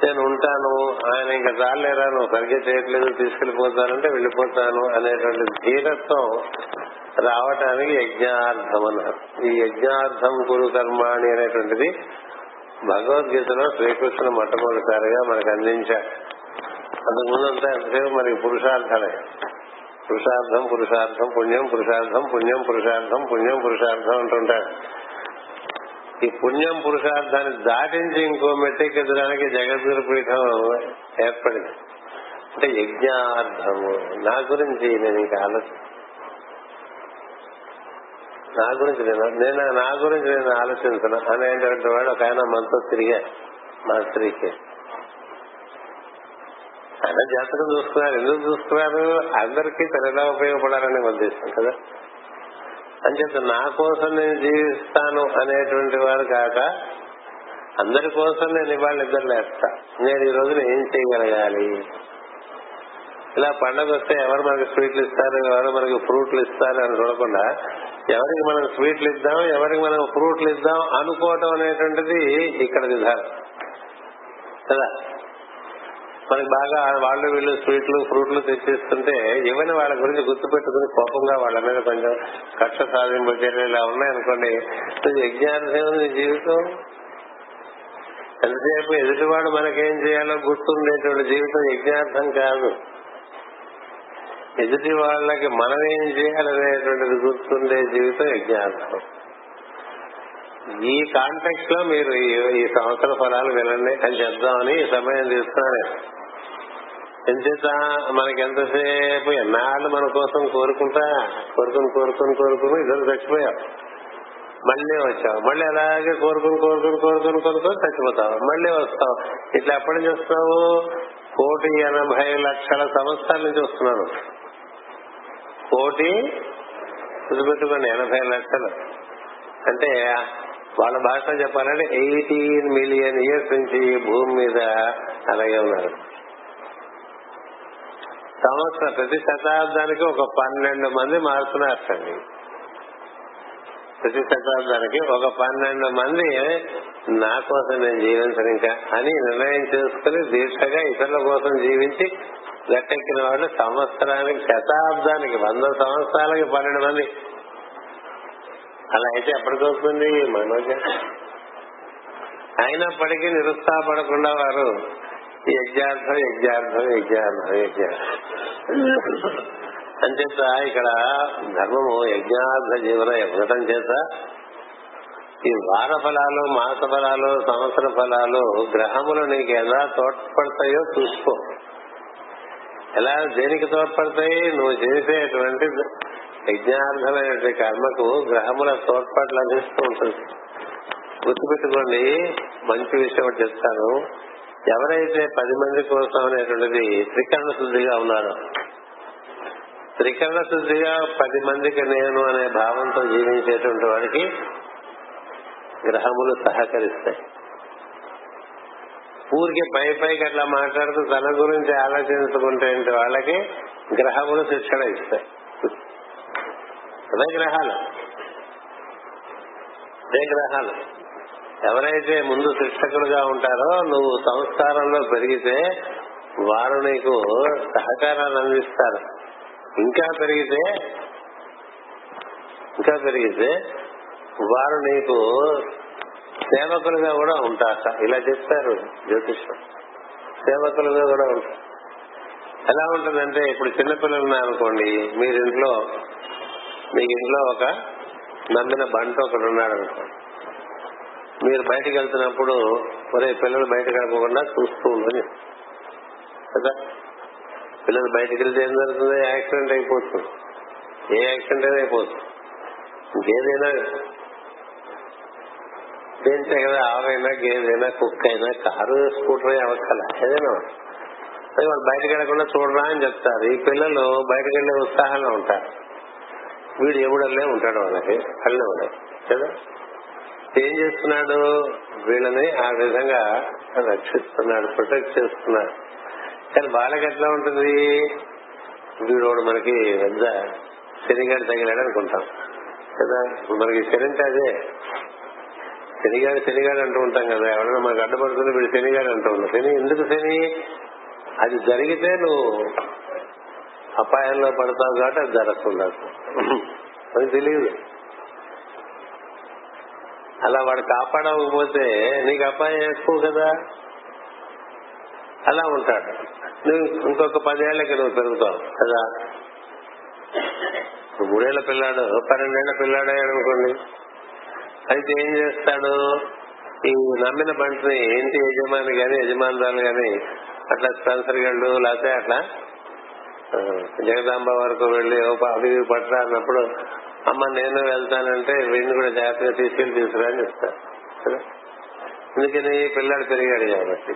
నేను ఉంటాను ఆయన ఇంకా చాలేరా నువ్వు సరిగ్గా చేయట్లేదు తీసుకెళ్ళిపోతానంటే వెళ్ళిపోతాను అనేటువంటి ధీరత్వం రావటానికి యజ్ఞార్థం అన్నారు ఈ యజ్ఞార్థం కురు కర్మాణి అనేటువంటిది భగవద్గీతలో శ్రీకృష్ణుడు మొట్టమొదటిసారిగా మనకు అందించాడు అంతకుముందంతా ఎంతసేపు మనకి పురుషార్థమే? పురుషార్థం పురుషార్థం పుణ్యం పురుషార్థం పుణ్యం పురుషార్థం పుణ్యం పురుషార్థం అంటుంటాడు ఈ పుణ్యం పురుషార్థాన్ని దాటించి ఇంకో మెట్టెక్కించడానికి జగద్గురు పీఠం ఏర్పడింది. అంటే యజ్ఞార్థము. నా గురించి నేను ఇంకా ఆలోచన నా గురించి నేను నేను నా గురించి నేను ఆలోచించను. అనేటువంటి వాడు ఒక ఆయన మనతో తిరిగా మా స్త్రీకి. ఆయన జాతకం చూసుకున్నారు ఎందుకు చూసుకున్నారు అందరికీ తనలా ఉపయోగపడాలని ఉద్దేశం కదా. అంచేత నా కోసం నేను జీవిస్తాను అనేటువంటి వారు కాక అందరి కోసం నేను ఇవాళ ఇద్దరు లేస్తా. నేను ఈ రోజున ఏం చేయగలగాలి? ఇలా పండగ వస్తే ఎవరు మనకి స్వీట్లు ఇస్తారు? ఎవరు మనకి ఫ్రూట్లు ఇస్తారు? అని చూడకుండా ఎవరికి మనం స్వీట్లు ఇద్దాం ఎవరికి మనం ఫ్రూట్లు ఇద్దాం అనుకోవటం అనేటువంటిది ఇక్కడ విధానం కదా? మనకి బాగా వాళ్ళు వీళ్ళు స్వీట్లు ఫ్రూట్లు తెచ్చిస్తుంటే ఇవన్నీ వాళ్ళ గురించి గుర్తుపెట్టుకుని కోపంగా వాళ్ళ మీద కొంచెం కక్ష సాధింపు చర్యలు ఇలా ఉన్నాయనుకోండి యజ్ఞానం నీ జీవితం. ఎంతసేపు ఎదుటివాడు మనకేం చేయాలో గుర్తుండేటువంటి జీవితం యజ్ఞార్థం కాదు. ఎదుటి వాళ్ళకి మనం ఏం చేయాలనేటువంటిది గుర్తుండే జీవితం యజ్ఞార్థం. ఈ కాంటెక్స్ట్లో మీరు ఈ- సంవత్సర ఫలాలు వినండి అని చెప్దామని ఈ సమయం తీస్తున్నాను ఎంచేత మనకి ఎంతసేపు ఎన్నాళ్ళు మన కోసం కోరుకుంటా? కోరుకుని కోరుకుని కోరుకుని ఇద్దరు చచ్చిపోయాం మళ్ళీ వచ్చావు మళ్ళీ అలాగే కోరుకుని కోరుకుని కోరుకుని కోరుకుని చచ్చిపోతావు మళ్ళీ వస్తావు ఇట్లా ఎప్పటి నుంచి కోటి ఎనభై లక్షల సంవత్సరాల నుంచి వస్తున్నాను. కోటి గుర్తుపెట్టుకోండి ఎనభై లక్షలు. అంటే వాళ్ళ భాషలో చెప్పాలంటే ఎయిటీన్ మిలియన్ ఇయర్స్ నుంచి భూమి మీద అలాగే ఉన్నారు. సంవత్సరం ప్రతి శతాబ్దానికి ఒక పన్నెండు మంది మారుతున్నారండి ప్రతి శతాబ్దానికి ఒక పన్నెండు మంది నా కోసం నేను జీవించను ఇంకా అని నిర్ణయం చేసుకుని దీక్షగా ఇతరుల కోసం జీవించి గట్టెక్కిన వాళ్ళు సంవత్సరానికి శతాబ్దానికి వంద సంవత్సరాలకి పన్నెండు మంది. అలా అయితే ఎప్పటికొస్తుంది మనోజ? అయినప్పటికీ నిరుత్సాహపడకుండా వారు యజ్ఞార్థం యజ్ఞార్థం యజ్ఞార్థం యజ్ఞార్థం. అంచేత ఇక్కడ ధర్మము యజ్ఞార్థ జీవన ఇవ్వటం చేత ఈ వార ఫలాలు మాస ఫలాలు సంవత్సర ఫలాలు గ్రహములు నీకు ఎలా తోడ్పడతాయో చూసుకో. ఎలా దేనికి తోడ్పడతాయి? నువ్వు చేసేటువంటి యజ్ఞార్థమైనటువంటి కర్మకు గ్రహముల తోడ్పాట్లు అందిస్తూ ఉంటుంది. గుర్తుపెట్టుకోండి మంచి విషయం చెప్తాను. ఎవరైతే పది మంది కోసం అనేటువంటిది త్రికరణ శుద్ధిగా ఉన్నారో త్రికరణ శుద్ధిగా పది మందికి నేను అనే భావంతో జీవించేటువంటి వాడికి గ్రహములు సహకరిస్తాయి. ఊరికి పై పైకి అట్లా మాట్లాడుతూ తన గురించి ఆలోచించుకుంటే వాళ్ళకి గ్రహములు శిక్షణ ఇస్తాయి. అదే గ్రహాలు. అదే గ్రహాలు. ఎవరైతే ముందు శిక్షకులుగా ఉంటారో నువ్వు సంస్కారంలో పెరిగితే వారు నీకు సహకారాన్ని అందిస్తారు. ఇంకా పెరిగితే ఇంకా పెరిగితే వారు నీకు సేవకులుగా కూడా ఉంటారట. ఇలా చెప్తారు జ్యోతిష్యం. సేవకులుగా కూడా ఉంటారు. ఎలా ఉంటుందంటే ఇప్పుడు చిన్నపిల్లలు ఉన్నారనుకోండి మీరింట్లో మీ ఇంట్లో ఒక నమ్మిన బంట ఒకడు ఉన్నాడు అనుకోండి మీరు బయటకు వెళ్తున్నప్పుడు ఒరే పిల్లలు బయట కడపకుండా చూస్తూ ఉండని. కదా? పిల్లలు బయటకు వెళ్తే ఏం జరుగుతుంది యాక్సిడెంట్ అయిపోతుంది. ఏ యాక్సిడెంట్ అయినా అయిపోతుంది. ఇంకేదైనా దేంతే కదా ఆవైనా గేదైనా కుక్క అయినా కారు స్కూటర్ అవక్కల ఏదైనా. అది వాళ్ళు బయటకు వెళ్ళకుండా చూడరా అని చెప్తారు. ఈ పిల్లలు బయటకు వెళ్ళే ఉత్సాహంలో ఉంటారు. వీడు ఎవడల్లే ఉంటాడు వాళ్ళకి అల్లే ఉండదు కదా. ఏం చేస్తున్నాడు? వీళ్ళని ఆ విధంగా రక్షిస్తున్నాడు ప్రొటెక్ట్ చేస్తున్నాడు. కానీ వాళ్ళకి ఎట్లా ఉంటుంది? వీడోడు మనకి పెద్ద శనిగాడు తగిలాడు అనుకుంటాం. కదా? మనకి శనింటే అదే. శనిగాడు శనిగాడు అంటూ ఉంటాం కదా. ఎవరైనా మనకు అడ్డపడుతుంది వీడు శనిగాడు అంటూ ఉంటాం. శని ఎందుకు శని? అది జరిగితే నువ్వు అపాయంలో పడతావు కాబట్టి అది జరగకుండా అది తెలియదు. అలా వాడు కాపాడకపోతే నీకు అపాయం ఎక్కువ కదా? అలా ఉంటాడు. నువ్వు ఇంకొక పదేళ్ళకి నువ్వు పెరుగుతావు. కదా? మూడేళ్ళ పిల్లాడు పన్నెండేళ్ళ పిల్లాడే అనుకోండి. అయితే ఏం చేస్తాడు? ఈ నమ్మిన పంటని ఇంటి యజమాని గాని యజమానురాలు గాని అట్లా స్పెన్సర్ గళ్ళు లేకపోతే అట్లా జగదాంబ వరకు వెళ్ళి అవి పట్టరా అన్నప్పుడు అమ్మ నేను వెళ్తానంటే వీడిని కూడా జాగ్రత్తగా తీసుకెళ్ళి తీసుకురా అని చెప్తాను ఎందుకని పిల్లాడు పెరిగాడు కాబట్టి.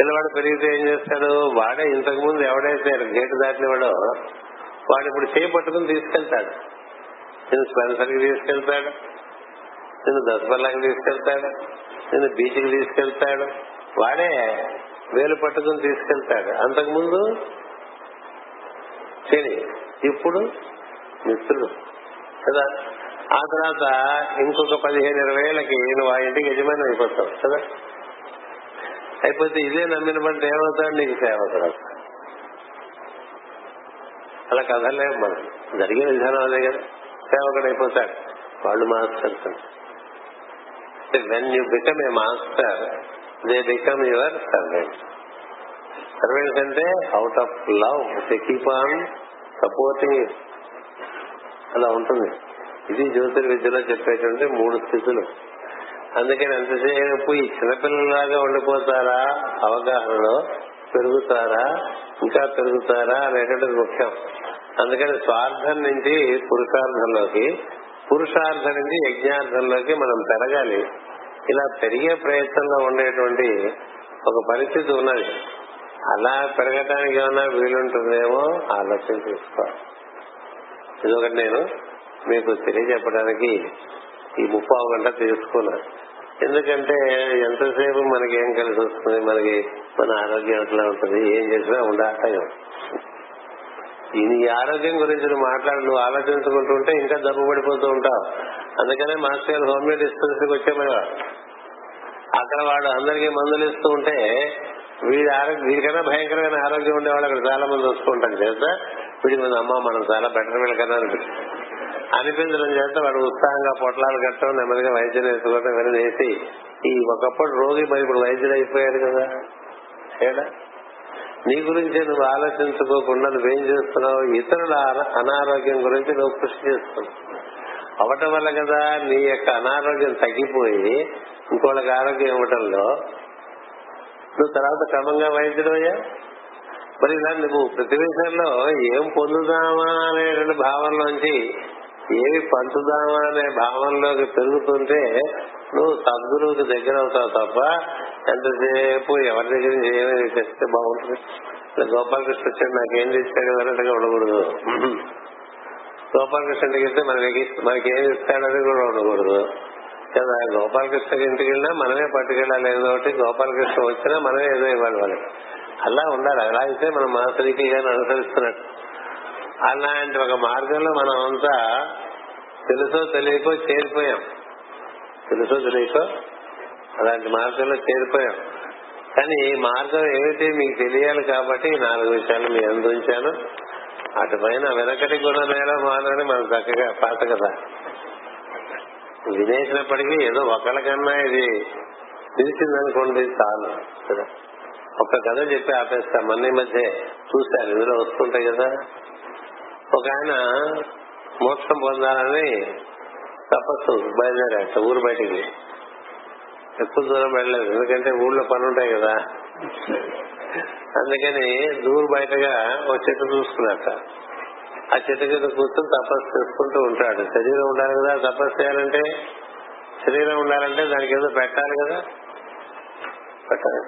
పిల్లవాడు పెరిగితే ఏం చేస్తాడు? వాడే ఇంతకు ముందు ఎవడైతే గేటు దాటినవాడో. వాడు ఇప్పుడు చేయి పట్టుకుని తీసుకెళ్తాడు. నేను స్పెన్సర్కి తీసుకెళ్తాడు. నేను దసపల్లాకి తీసుకెళ్తాడు. నేను బీచ్కి తీసుకెళ్తాడు. వాడే వేలు పట్టుకుని తీసుకెళ్తాడు. అంతకుముందు శని ఇప్పుడు మిత్రుడు. కదా? ఆ తర్వాత ఇంకొక పదిహేను ఇరవై ఏళ్ళకి నువ్వు ఆ ఇంటికి యజమాని అయిపోతావు. కదా? అయిపోతే ఇదే నమ్మిన పంట ఏమవుతాడు నీకు సేవకుడు అలా కదలేము మనం జరిగిన విధానం అదే కదా. సేవకుడు అయిపోతాడు. వాళ్ళు masters when you become a master they become your servant servants అంటే out of love they keep on supporting అలా ఉంటుంది. ఇది జ్యోతిర్విద్యలో చెప్పేటువంటి మూడు స్థితులు. అందుకని ఎంతసేపు ఈ చిన్నపిల్లలాగా ఉండిపోతారా? అవగాహనలో పెరుగుతారా? ఇంకా పెరుగుతారా? అనేటువంటిది ముఖ్యం. అందుకని స్వార్థం నుంచి పురుషార్థంలోకి పురుషార్థం నుంచి యజ్ఞార్థంలోకి మనం పెరగాలి. ఇలా పెరిగే ప్రయత్నంలో ఉండేటువంటి ఒక పరిస్థితి ఉన్నది. అలా పెరగటానికి ఏమన్నా వీలుంటుందేమో ఆలోచన చేసుకోవాలి ఇదొకటి నేను మీకు తెలియజెప్పడానికి ఈ ముప్పావు గంట తీసుకున్నాను ఎందుకంటే ఎంతసేపు మనకి ఏం కలిసి వస్తుంది? మనకి మన ఆరోగ్యం ఎట్లా ఉంటుంది? ఏం చేసినా ఉండాటం ఈ ఆరోగ్యం గురించి నువ్వు మాట్లాడు నువ్వు ఆలోచించుకుంటుంటే ఇంకా దెబ్బ పడిపోతూ ఉంటావు. అందుకనే మాస్టర్ గారు హోమియో డిస్పెన్సరీకి వచ్చేమనేవాడు అక్కడ వాడు అందరికీ మందులు ఇస్తూ ఉంటే వీడి ఆరోగ్యం వీడికన్నా భయంకరమైన ఆరోగ్యం ఉండేవాళ్ళు అక్కడ చాలా మంది వస్తుంటారు చేత వీడి మీద అమ్మ మనం చాలా బెటర్ వీళ్ళకన్నా అనిపిస్తుంది అనిపించడం చేత వాడు ఉత్సాహంగా పొట్లాలు కట్టడం నెమ్మదిగా వైద్యం వేసుకోవడం ఇవన్నీ వేసి ఈ ఒకప్పుడు రోగి మరి ఇప్పుడు వైద్యుడు అయిపోయాడు కదా. ఏడా? నీ గురించి నువ్వు ఆలోచించుకోకుండా నువ్వేం చేస్తున్నావు? ఇతరుల అనారోగ్యం గురించి నువ్వు కృషి చేస్తున్నావు. అవటం వల్ల కదా నీ యొక్క అనారోగ్యం తగ్గిపోయి ఇంకోళ్ళకి ఆరోగ్యం ఇవ్వటంలో నువ్వు తర్వాత క్రమంగా వైద్యుడయ్యా మరి ఇలా నువ్వు ప్రతి విషయంలో ఏం పొందుదామా అనేటువంటి భావనలోంచి ఏమి పంచుదామా అనే భావనలోకి పెరుగుతుంటే నువ్వు సద్గురువుకి దగ్గర అవుతావు తప్ప ఎంతసేపు ఎవరి దగ్గర నుంచి తెస్తే బాగుంటుంది? గోపాలకృష్ణ వచ్చాడు నాకేం తెచ్చాడు అన్నట్టుగా ఉండకూడదు. గోపాలకృష్ణ ఇంటికి వెళ్తే మనకి మనకి ఏం ఇస్తాడని కూడా ఉండకూడదు. కదా గోపాలకృష్ణ ఇంటికి వెళ్ళినా మనమే పట్టుకెళ్ళాలి ఏదో ఒకటి గోపాలకృష్ణ వచ్చినా మనమే ఏదో ఇవ్వాలి వాళ్ళకి. అలా ఉండాలి. అలా అయితే మనం మాసరికి గారిని అనుసరిస్తున్నట్టు. అలాంటి ఒక మార్గంలో మనం అంతా తెలుసో తెలియకో చేరిపోయాం. తెలుసో తెలియకో అలాంటి మార్గంలో చేరిపోయాం. కానీ ఈ మార్గం ఏమిటి మీకు తెలియాలి కాబట్టి నాలుగు విషయాలు మీ అందించాను అటు పైన వెనకటి గుణ నేల మానని మనం చక్కగా పాత కదా. వినేసినప్పటికీ ఏదో ఒకళ్ళకన్నా ఇది తెలిసిందనుకోండి చాలు కదా. ఒక కథ చెప్పి ఆపేస్తాం. మన మధ్య చూశాను ఇందులో వస్తుంటాయి కదా. ఒక ఆయన మోక్షం పొందాలని తపస్సు బయలుదేరాట ఊరు బయటికి. ఎక్కువ దూరం వెళ్ళలేదు ఎందుకంటే ఊళ్ళో పని ఉంటాయి కదా. అందుకని దూరు బయటగా ఒక చెట్టు చూసుకున్నట్ట. ఆ చెట్టు కింద కూర్చొని తపస్సు చేసుకుంటూ ఉంటాడు. శరీరం ఉండాలి కదా తపస్సు చేయాలంటే? శరీరం ఉండాలంటే దానికి ఏదో పెట్టాలి కదా. పెట్టాలి.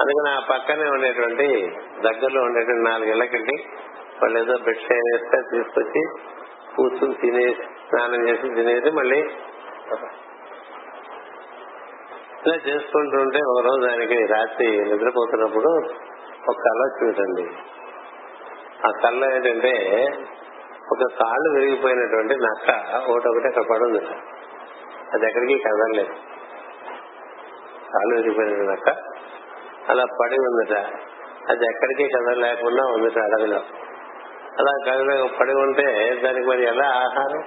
అందుకని ఆ పక్కనే ఉండేటువంటి దగ్గరలో ఉండేటువంటి నాలుగేళ్ళకెళ్ళి వాళ్ళు ఏదో భిక్ష చేస్తే తీసుకొచ్చి కూర్చుని తినేసి స్నానం చేసి తినేసి మళ్ళీ ఇలా చేసుకుంటుంటే ఒక రోజు ఆయనకి రాత్రి నిద్రపోతున్నప్పుడు ఒక కళ చూడండి ఆ కళ్ళ ఏంటంటే ఒక కాళ్ళు విరిగిపోయినటువంటి నక్క ఒకటొకటి అక్కడ పడుంది. అది ఎక్కడికి కదలలేదు. కాళ్ళు విరిగిపోయిన నక్క అలా పడి ఉందట. అది ఎక్కడికి కదలలేకుండా ఉందట అడవిలో. అలా కదల పడి ఉంటే దానికి మరి ఎలా ఆహారం?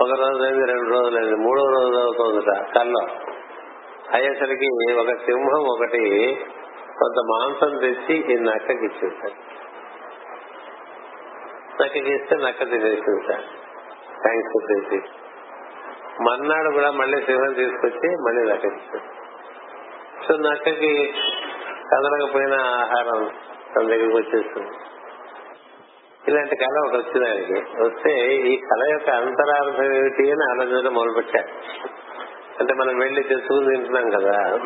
ఒక రోజు రెండు రోజులైంది మూడో రోజు అవుతుందిట కల్లో అయ్యేసరికి ఒక సింహం ఒకటి కొంత మాంసం తెచ్చి ఈ నక్కకి ఇచ్చేసాడు నక్కకి ఇస్తే నక్క తినేసింది. సార్ థ్యాంక్స్ చెప్పేసి మర్నాడు కూడా మళ్ళీ సింహం తీసుకొచ్చి మళ్ళీ నక్కకి ఇచ్చాడు సో నక్కకి కదలకపోయిన ఆహారం తన దగ్గరికి వచ్చేస్తుంది. ఇలాంటి కళ ఒకటి వచ్చింది ఆయనకి. వస్తే ఈ కళ యొక్క అంతరార్థం ఏమిటి అని ఆలోచన మొదలుపెట్టారు. అంటే మనం వెళ్ళి తెచ్చుకుని తింటున్నాం కదా.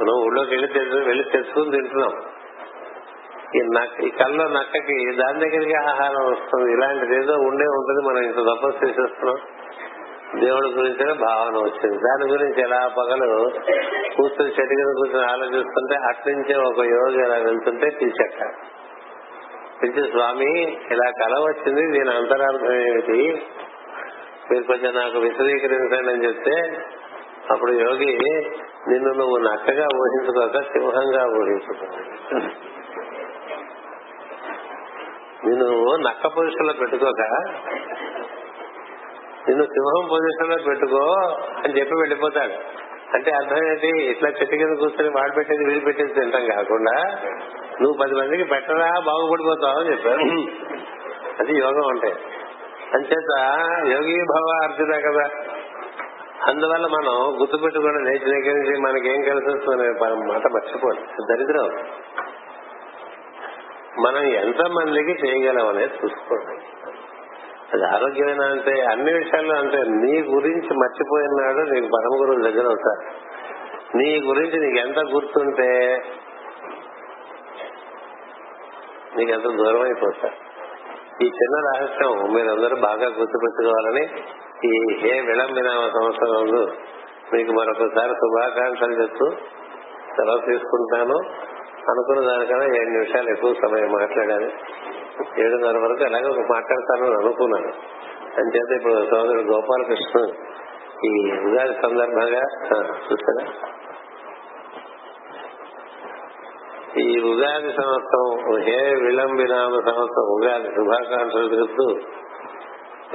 మనం ఊళ్ళోకి వెళ్ళి తెచ్చు వెళ్ళి తెచ్చుకుని తింటున్నాం. ఈ నక్క ఈ కళ్ళలో నక్కకి దాని దగ్గరికి ఆహారం వస్తుంది. ఇలాంటిది ఏదో ఉండే ఉంటుంది మనం ఇంత తపస్సు చేసేస్తున్నాం. దేవుడి గురించి భావన వచ్చింది. దాని గురించి ఎలా పగలు కూర్చొని చెట్టు కింద కూర్చొని ఆలోచిస్తుంటే అట్నుంచే ఒక యోగి ఎలా వెళ్తుంటే తీసక్క పిలిచి స్వామి ఇలా కళ వచ్చింది దీని అంతరార్థం ఏమిటి? మీరు కొంచెం నాకు విశదీకరించండి అని చెప్తే అప్పుడు యోగి నిన్ను నువ్వు నక్కగా ఊహించుకోక సింహంగా ఊహించుకో నిన్ను నక్క పురుషుల్లో పెట్టుకోక నిన్ను సింహం పొజిషన్లో పెట్టుకో అని చెప్పి వెళ్ళిపోతాడు. అంటే అర్థం ఏంటి? ఇట్లా చెట్టు కింద కూర్చొని వాడు పెట్టేది వీలు పెట్టేది తింటాం కాకుండా నువ్వు పది మందికి పెట్టరా బాగుపడిపోతావు అని చెప్పారు. అది యోగం అంటే. అంచేత యోగి భవ అర్జున కదా. అందువల్ల మనం గుర్తుపెట్టుకుని లేచి దగ్గర నుంచి మనకేం కలిసి వస్తుంది మాట మర్చిపోదు దరిద్రం. మనం ఎంత మందికి చేయగలం అనేది చూసుకోండి. అది ఆరోగ్యమైన అంటే అన్ని విషయాల్లో అంటే నీ గురించి మర్చిపోయినాడు నీకు పరమ గురువు దగ్గర అవుతారు నీ గురించి నీకు ఎంత గుర్తుంటే నీకు ఎంత దూరం అయిపోతారు ఈ చిన్న రహస్యం మీరందరూ బాగా గుర్తుపెట్టుకోవాలని ఈ హే విళంబినామ సంవత్సరం మీకు మరొకసారి శుభాకాంక్షలు చెప్తూ సెలవు తీసుకుంటాను. అనుకున్న దానికన్నా ఏడు నిమిషాలు ఎక్కువ సమయం మాట్లాడాను ఏడున్నర వరకు ఎలాగో మాట్లాడతానని అనుకున్నాను. అంచేత ఇప్పుడు సోదరుడు గోపాలకృష్ణ ఈ ఉగాది సందర్భంగా చూసారా ఈ ఉగాది సంవత్సరం హే విలంబినామ సంవత్సరం ఉగాది శుభాకాంక్షలు తెలుపుతూ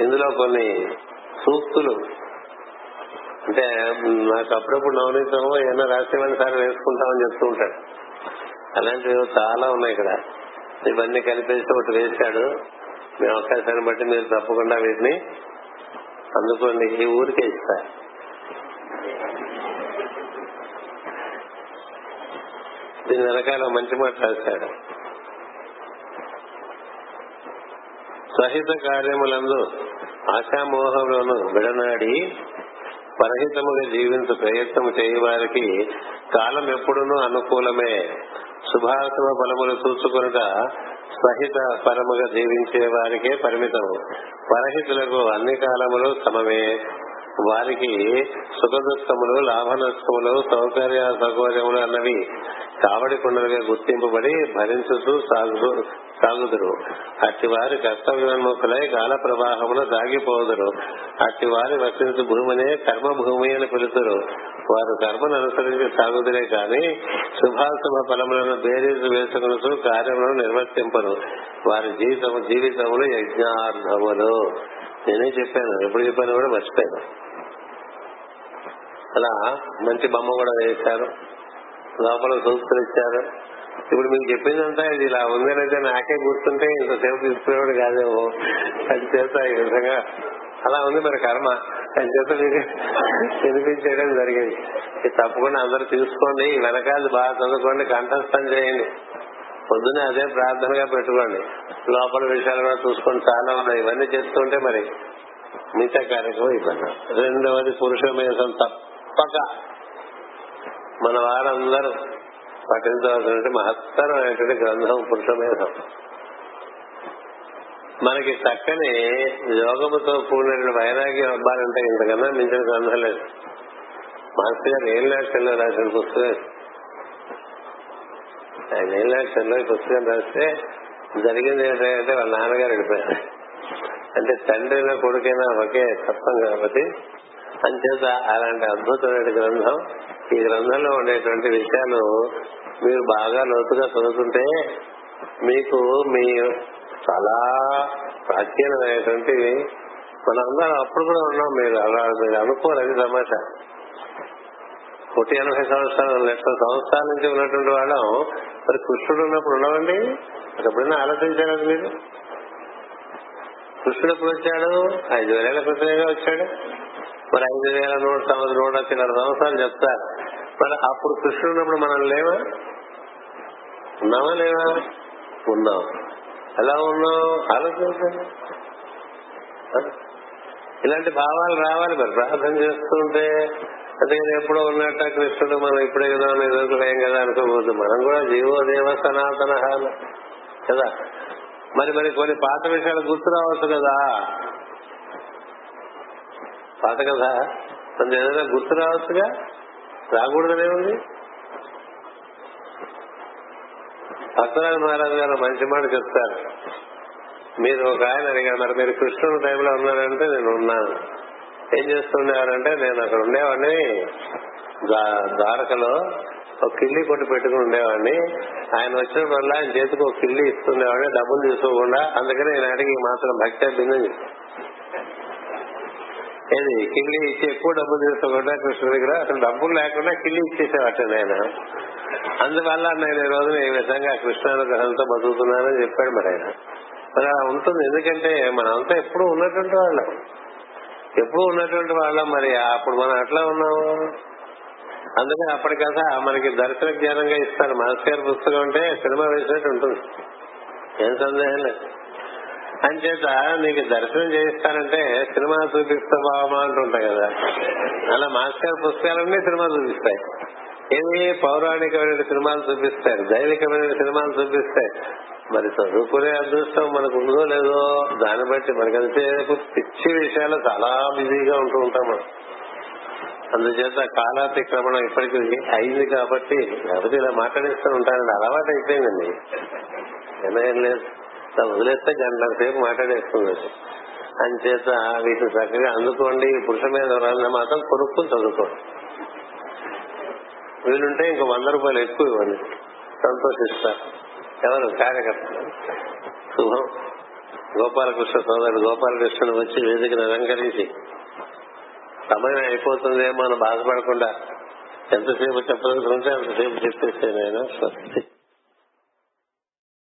ఇందులో కొన్ని సూక్తులు. అంటే నాకు అప్పుడప్పుడు నవనీతం ఏమైనా రాసేవాడిని సార్ వేసుకుంటామని చెప్తూ ఉంటాడు. అలాంటివి చాలా ఉన్నాయి ఇక్కడ. ఇవన్నీ కలిపేసి ఒకటి వేశాడు. మీ అవకాశాన్ని బట్టి మీరు తప్పకుండా వీటిని అందుకోండి. ఈ ఊరికే ఇస్తా. దీని వెనకాల మంచి మాట రాశాడు. సహిత కార్యములందు ఆశామోహములను విడనాడి పరహితముగా జీవించు ప్రయత్నం చేయవారికి కాలం ఎప్పుడునూ అనుకూలమే. శుభాశుభ ఫలములు చూసుకునుట సహిత పరముగా జీవించే వారికే పరిమితము. పరహితులకు అన్ని కాలములు సమమే. వారికి సుఖ దుఃఖములు లాభ నష్టములు సౌకర్య సౌకర్యములు అన్నవి కావడి కుండలుగా గుర్తింపబడి భరించుతూ సాగు సాగుదురు అట్టి వారి కర్తవ్యోన్ముఖులై కాల ప్రవాహమున దాగిపోదురు. అట్టి వారి వసించు భూమినే కర్మ భూమి అని పిలుతురు. వారు కర్మను అనుసరించి సాగుదురే కాని శుభాశుభ ఫలములను బేరీజు వేసుకుని కార్యములను నిర్వర్తింపరు వారి జీవితం జీవితములు యజ్ఞార్థములు నేనే చెప్పాను ఎప్పుడు చెప్పాను కూడా మర్చిపోయాను. అలా మంచి బొమ్మ కూడా వేశారు. లోపల సూక్తులు ఇచ్చారు. ఇప్పుడు మీకు చెప్పిందంతా ఇది ఇలా ఉందనైతే నాకే గుర్తుంటే ఇంతసేపు తీసుకునేవాడు కాదేమో. అది చేత ఈ విధంగా అలా ఉంది మరి కర్మ. అని చేత వినిపించేయడం జరిగింది. ఇది తప్పకుండా అందరూ తీసుకోండి వెనకాల బాగా చదువుకోండి కంఠస్థం చేయండి. పొద్దునే అదే ప్రార్థనగా పెట్టుకోండి. లోపల విషయాలు కూడా చూసుకొని చాలా ఉన్నాయి. ఇవన్నీ చేస్తుంటే మరి మిగతా కార్యక్రమం ఇవ్వండి రెండవది పురుష మీద తప్పక. మన వారందరూ పఠించవలసినటువంటి మహత్తరమైనటువంటి గ్రంథం పురుషమేధం. మనకి చక్కని యోగముతో కూడిన వైరాగ్యం అవ్వాలంటే ఇంతకన్నా మించిన గ్రంథం లేదు. మహర్షి గారు ఏం లక్షల్లో రాసిన పుస్తకం. ఆయన ఏం లక్షల్లో ఈ పుస్తకం రాస్తే జరిగింది ఏంటంటే వాళ్ళ నాన్నగారు వెళ్ళిపోయారు అంటే తండ్రిన కొడుకైనా ఒకే తత్వం కాబట్టి అంచేత అలాంటి అద్భుతమైన గ్రంథం ఈ గ్రంథంలో ఉండేటువంటి విషయాలు మీరు బాగా లోతుగా చదువుతుంటే మీకు మీ చాలా ప్రాచీనమైనటువంటి మనందరం అప్పుడు కూడా ఉన్నాం మీరు. అలా మీరు అనుకోలేదు అది సమాచారం కోటి ఎనభై సంవత్సరాలు లక్షల సంవత్సరాల నుంచి ఉన్నటువంటి వాళ్ళం. మరి కృష్ణుడు ఉన్నప్పుడు ఉండవండి ఎప్పుడైనా ఆలోచించారా మీరు? కృష్ణుడు ఎప్పుడు వచ్చాడు? ఐదు వేల కృష్ణుడిగా వచ్చాడు. మరి ఐదు వేల నూట సంవత్సరం నూట చిల్లర సంవత్సరాలు చెప్తారు. మరి అప్పుడు కృష్ణుడు ఉన్నప్పుడు మనం లేవా? ఉన్నామా లేవా? ఉన్నాం. ఎలా ఉన్నాం ఆలోచించండి ఇలాంటి భావాలు రావాలి మరి. ప్రార్థన చేస్తుంటే అందుకని ఎప్పుడో ఉన్నట్ట కృష్ణుడు మనం ఇప్పుడే కదా ఎదుర్కోలేం కదా అనుకోకూడదు. మనం కూడా జీవోదేవ సనాతన కదా? మరి మరి కొన్ని పాత విషయాలు గుర్తు రావచ్చు కదా? పాత కదా కొంచెం ఏదైనా గుర్తు రావచ్చుగా? రాకూడదనే ఉంది భక్తరాజు మహారాజు గారు మంచి మాట చెప్తారు. మీరు ఒక ఆయన అడిగారు మీరు కృష్ణుని టైంలో ఉన్నారంటే నేను ఉన్నాను. ఏం చేస్తుండేవారంటే నేను అక్కడ ఉండేవాడిని ద్వారకలో ఒక కిల్లి కొట్టి పెట్టుకుని ఉండేవాడిని. ఆయన వచ్చినప్పుడల్లా ఆయన చేతికి ఒక కిల్లి ఇస్తుండేవాడిని డబ్బులు తీసుకోకుండా. అందుకని నేను అడిగి మాత్రం భక్తి అబ్బిందని ఏది? కిళ్ళి ఇచ్చి ఎక్కువ డబ్బులు తీసుకోకుండా కృష్ణ దగ్గర? అసలు డబ్బులు లేకుండా కిళ్ళి ఇచ్చేసేవాట నేను అందువల్ల నేను ఈ రోజున ఈ విధంగా కృష్ణానుగ్రహంతో బతుకుతున్నానని చెప్పాడు మరి ఆయన. మరి అలా ఉంటుంది. ఎందుకంటే మనంతా ఎప్పుడు ఉన్నటువంటి వాళ్ళం. ఎప్పుడు ఉన్నటువంటి వాళ్ళం మరి. అప్పుడు మనం అట్లా ఉన్నాము. అందుకని అప్పటికదా మనకి దర్శన జ్ఞానంగా ఇస్తారు మాస్ గారి పుస్తకం అంటే సినిమా వేసినట్టు ఉంటుంది. ఏం సందేహం లేదు. అంచేత నీకు దర్శనం చేయిస్తారంటే సినిమా చూపిస్తా బావమా అంటుంటాయి కదా. అలా మాస్టర్ పుస్తకాలన్నీ సినిమా చూపిస్తాయి. ఏమి పౌరాణికమైన సినిమాలు చూపిస్తాయి దైవికమైన సినిమాలు చూపిస్తాయి. మరి చదువుకునే అదృష్టం మనకు ఉందో లేదో దాన్ని బట్టి మనకంతసేపు పిచ్చి విషయాలు చాలా బిజీగా ఉంటూ ఉంటాం మనం. అందుచేత కాలాతిక్రమణం ఇప్పటికీ అయింది కాబట్టి లేకపోతే ఇలా మాట్లాడిస్తూ ఉంటానండి అలవాటు అయిపోయిందండి ఏమైనా లేదు. వదిలేస్తే గంటల సేపు మాట్లాడేస్తుంది అంచేత వీటిని చక్కగా అందుకోండి పురుష మీద మాత్రం కొనుక్కుని చదువుకోండి. వీలుంటే ఇంకో వంద రూపాయలు ఎక్కువ ఇవ్వండి. సంతోషిస్తారు. ఎవరు? కార్యకర్త శుభం. గోపాలకృష్ణ సోదరుడు గోపాలకృష్ణుడు వచ్చి వేదికను అలంకరించి సమయం అయిపోతుందేమో అని బాధపడకుండా ఎంతసేపు చెప్పాల్సి ఉంటే అంతసేపు చెప్పేసాను నేను స్వస్తి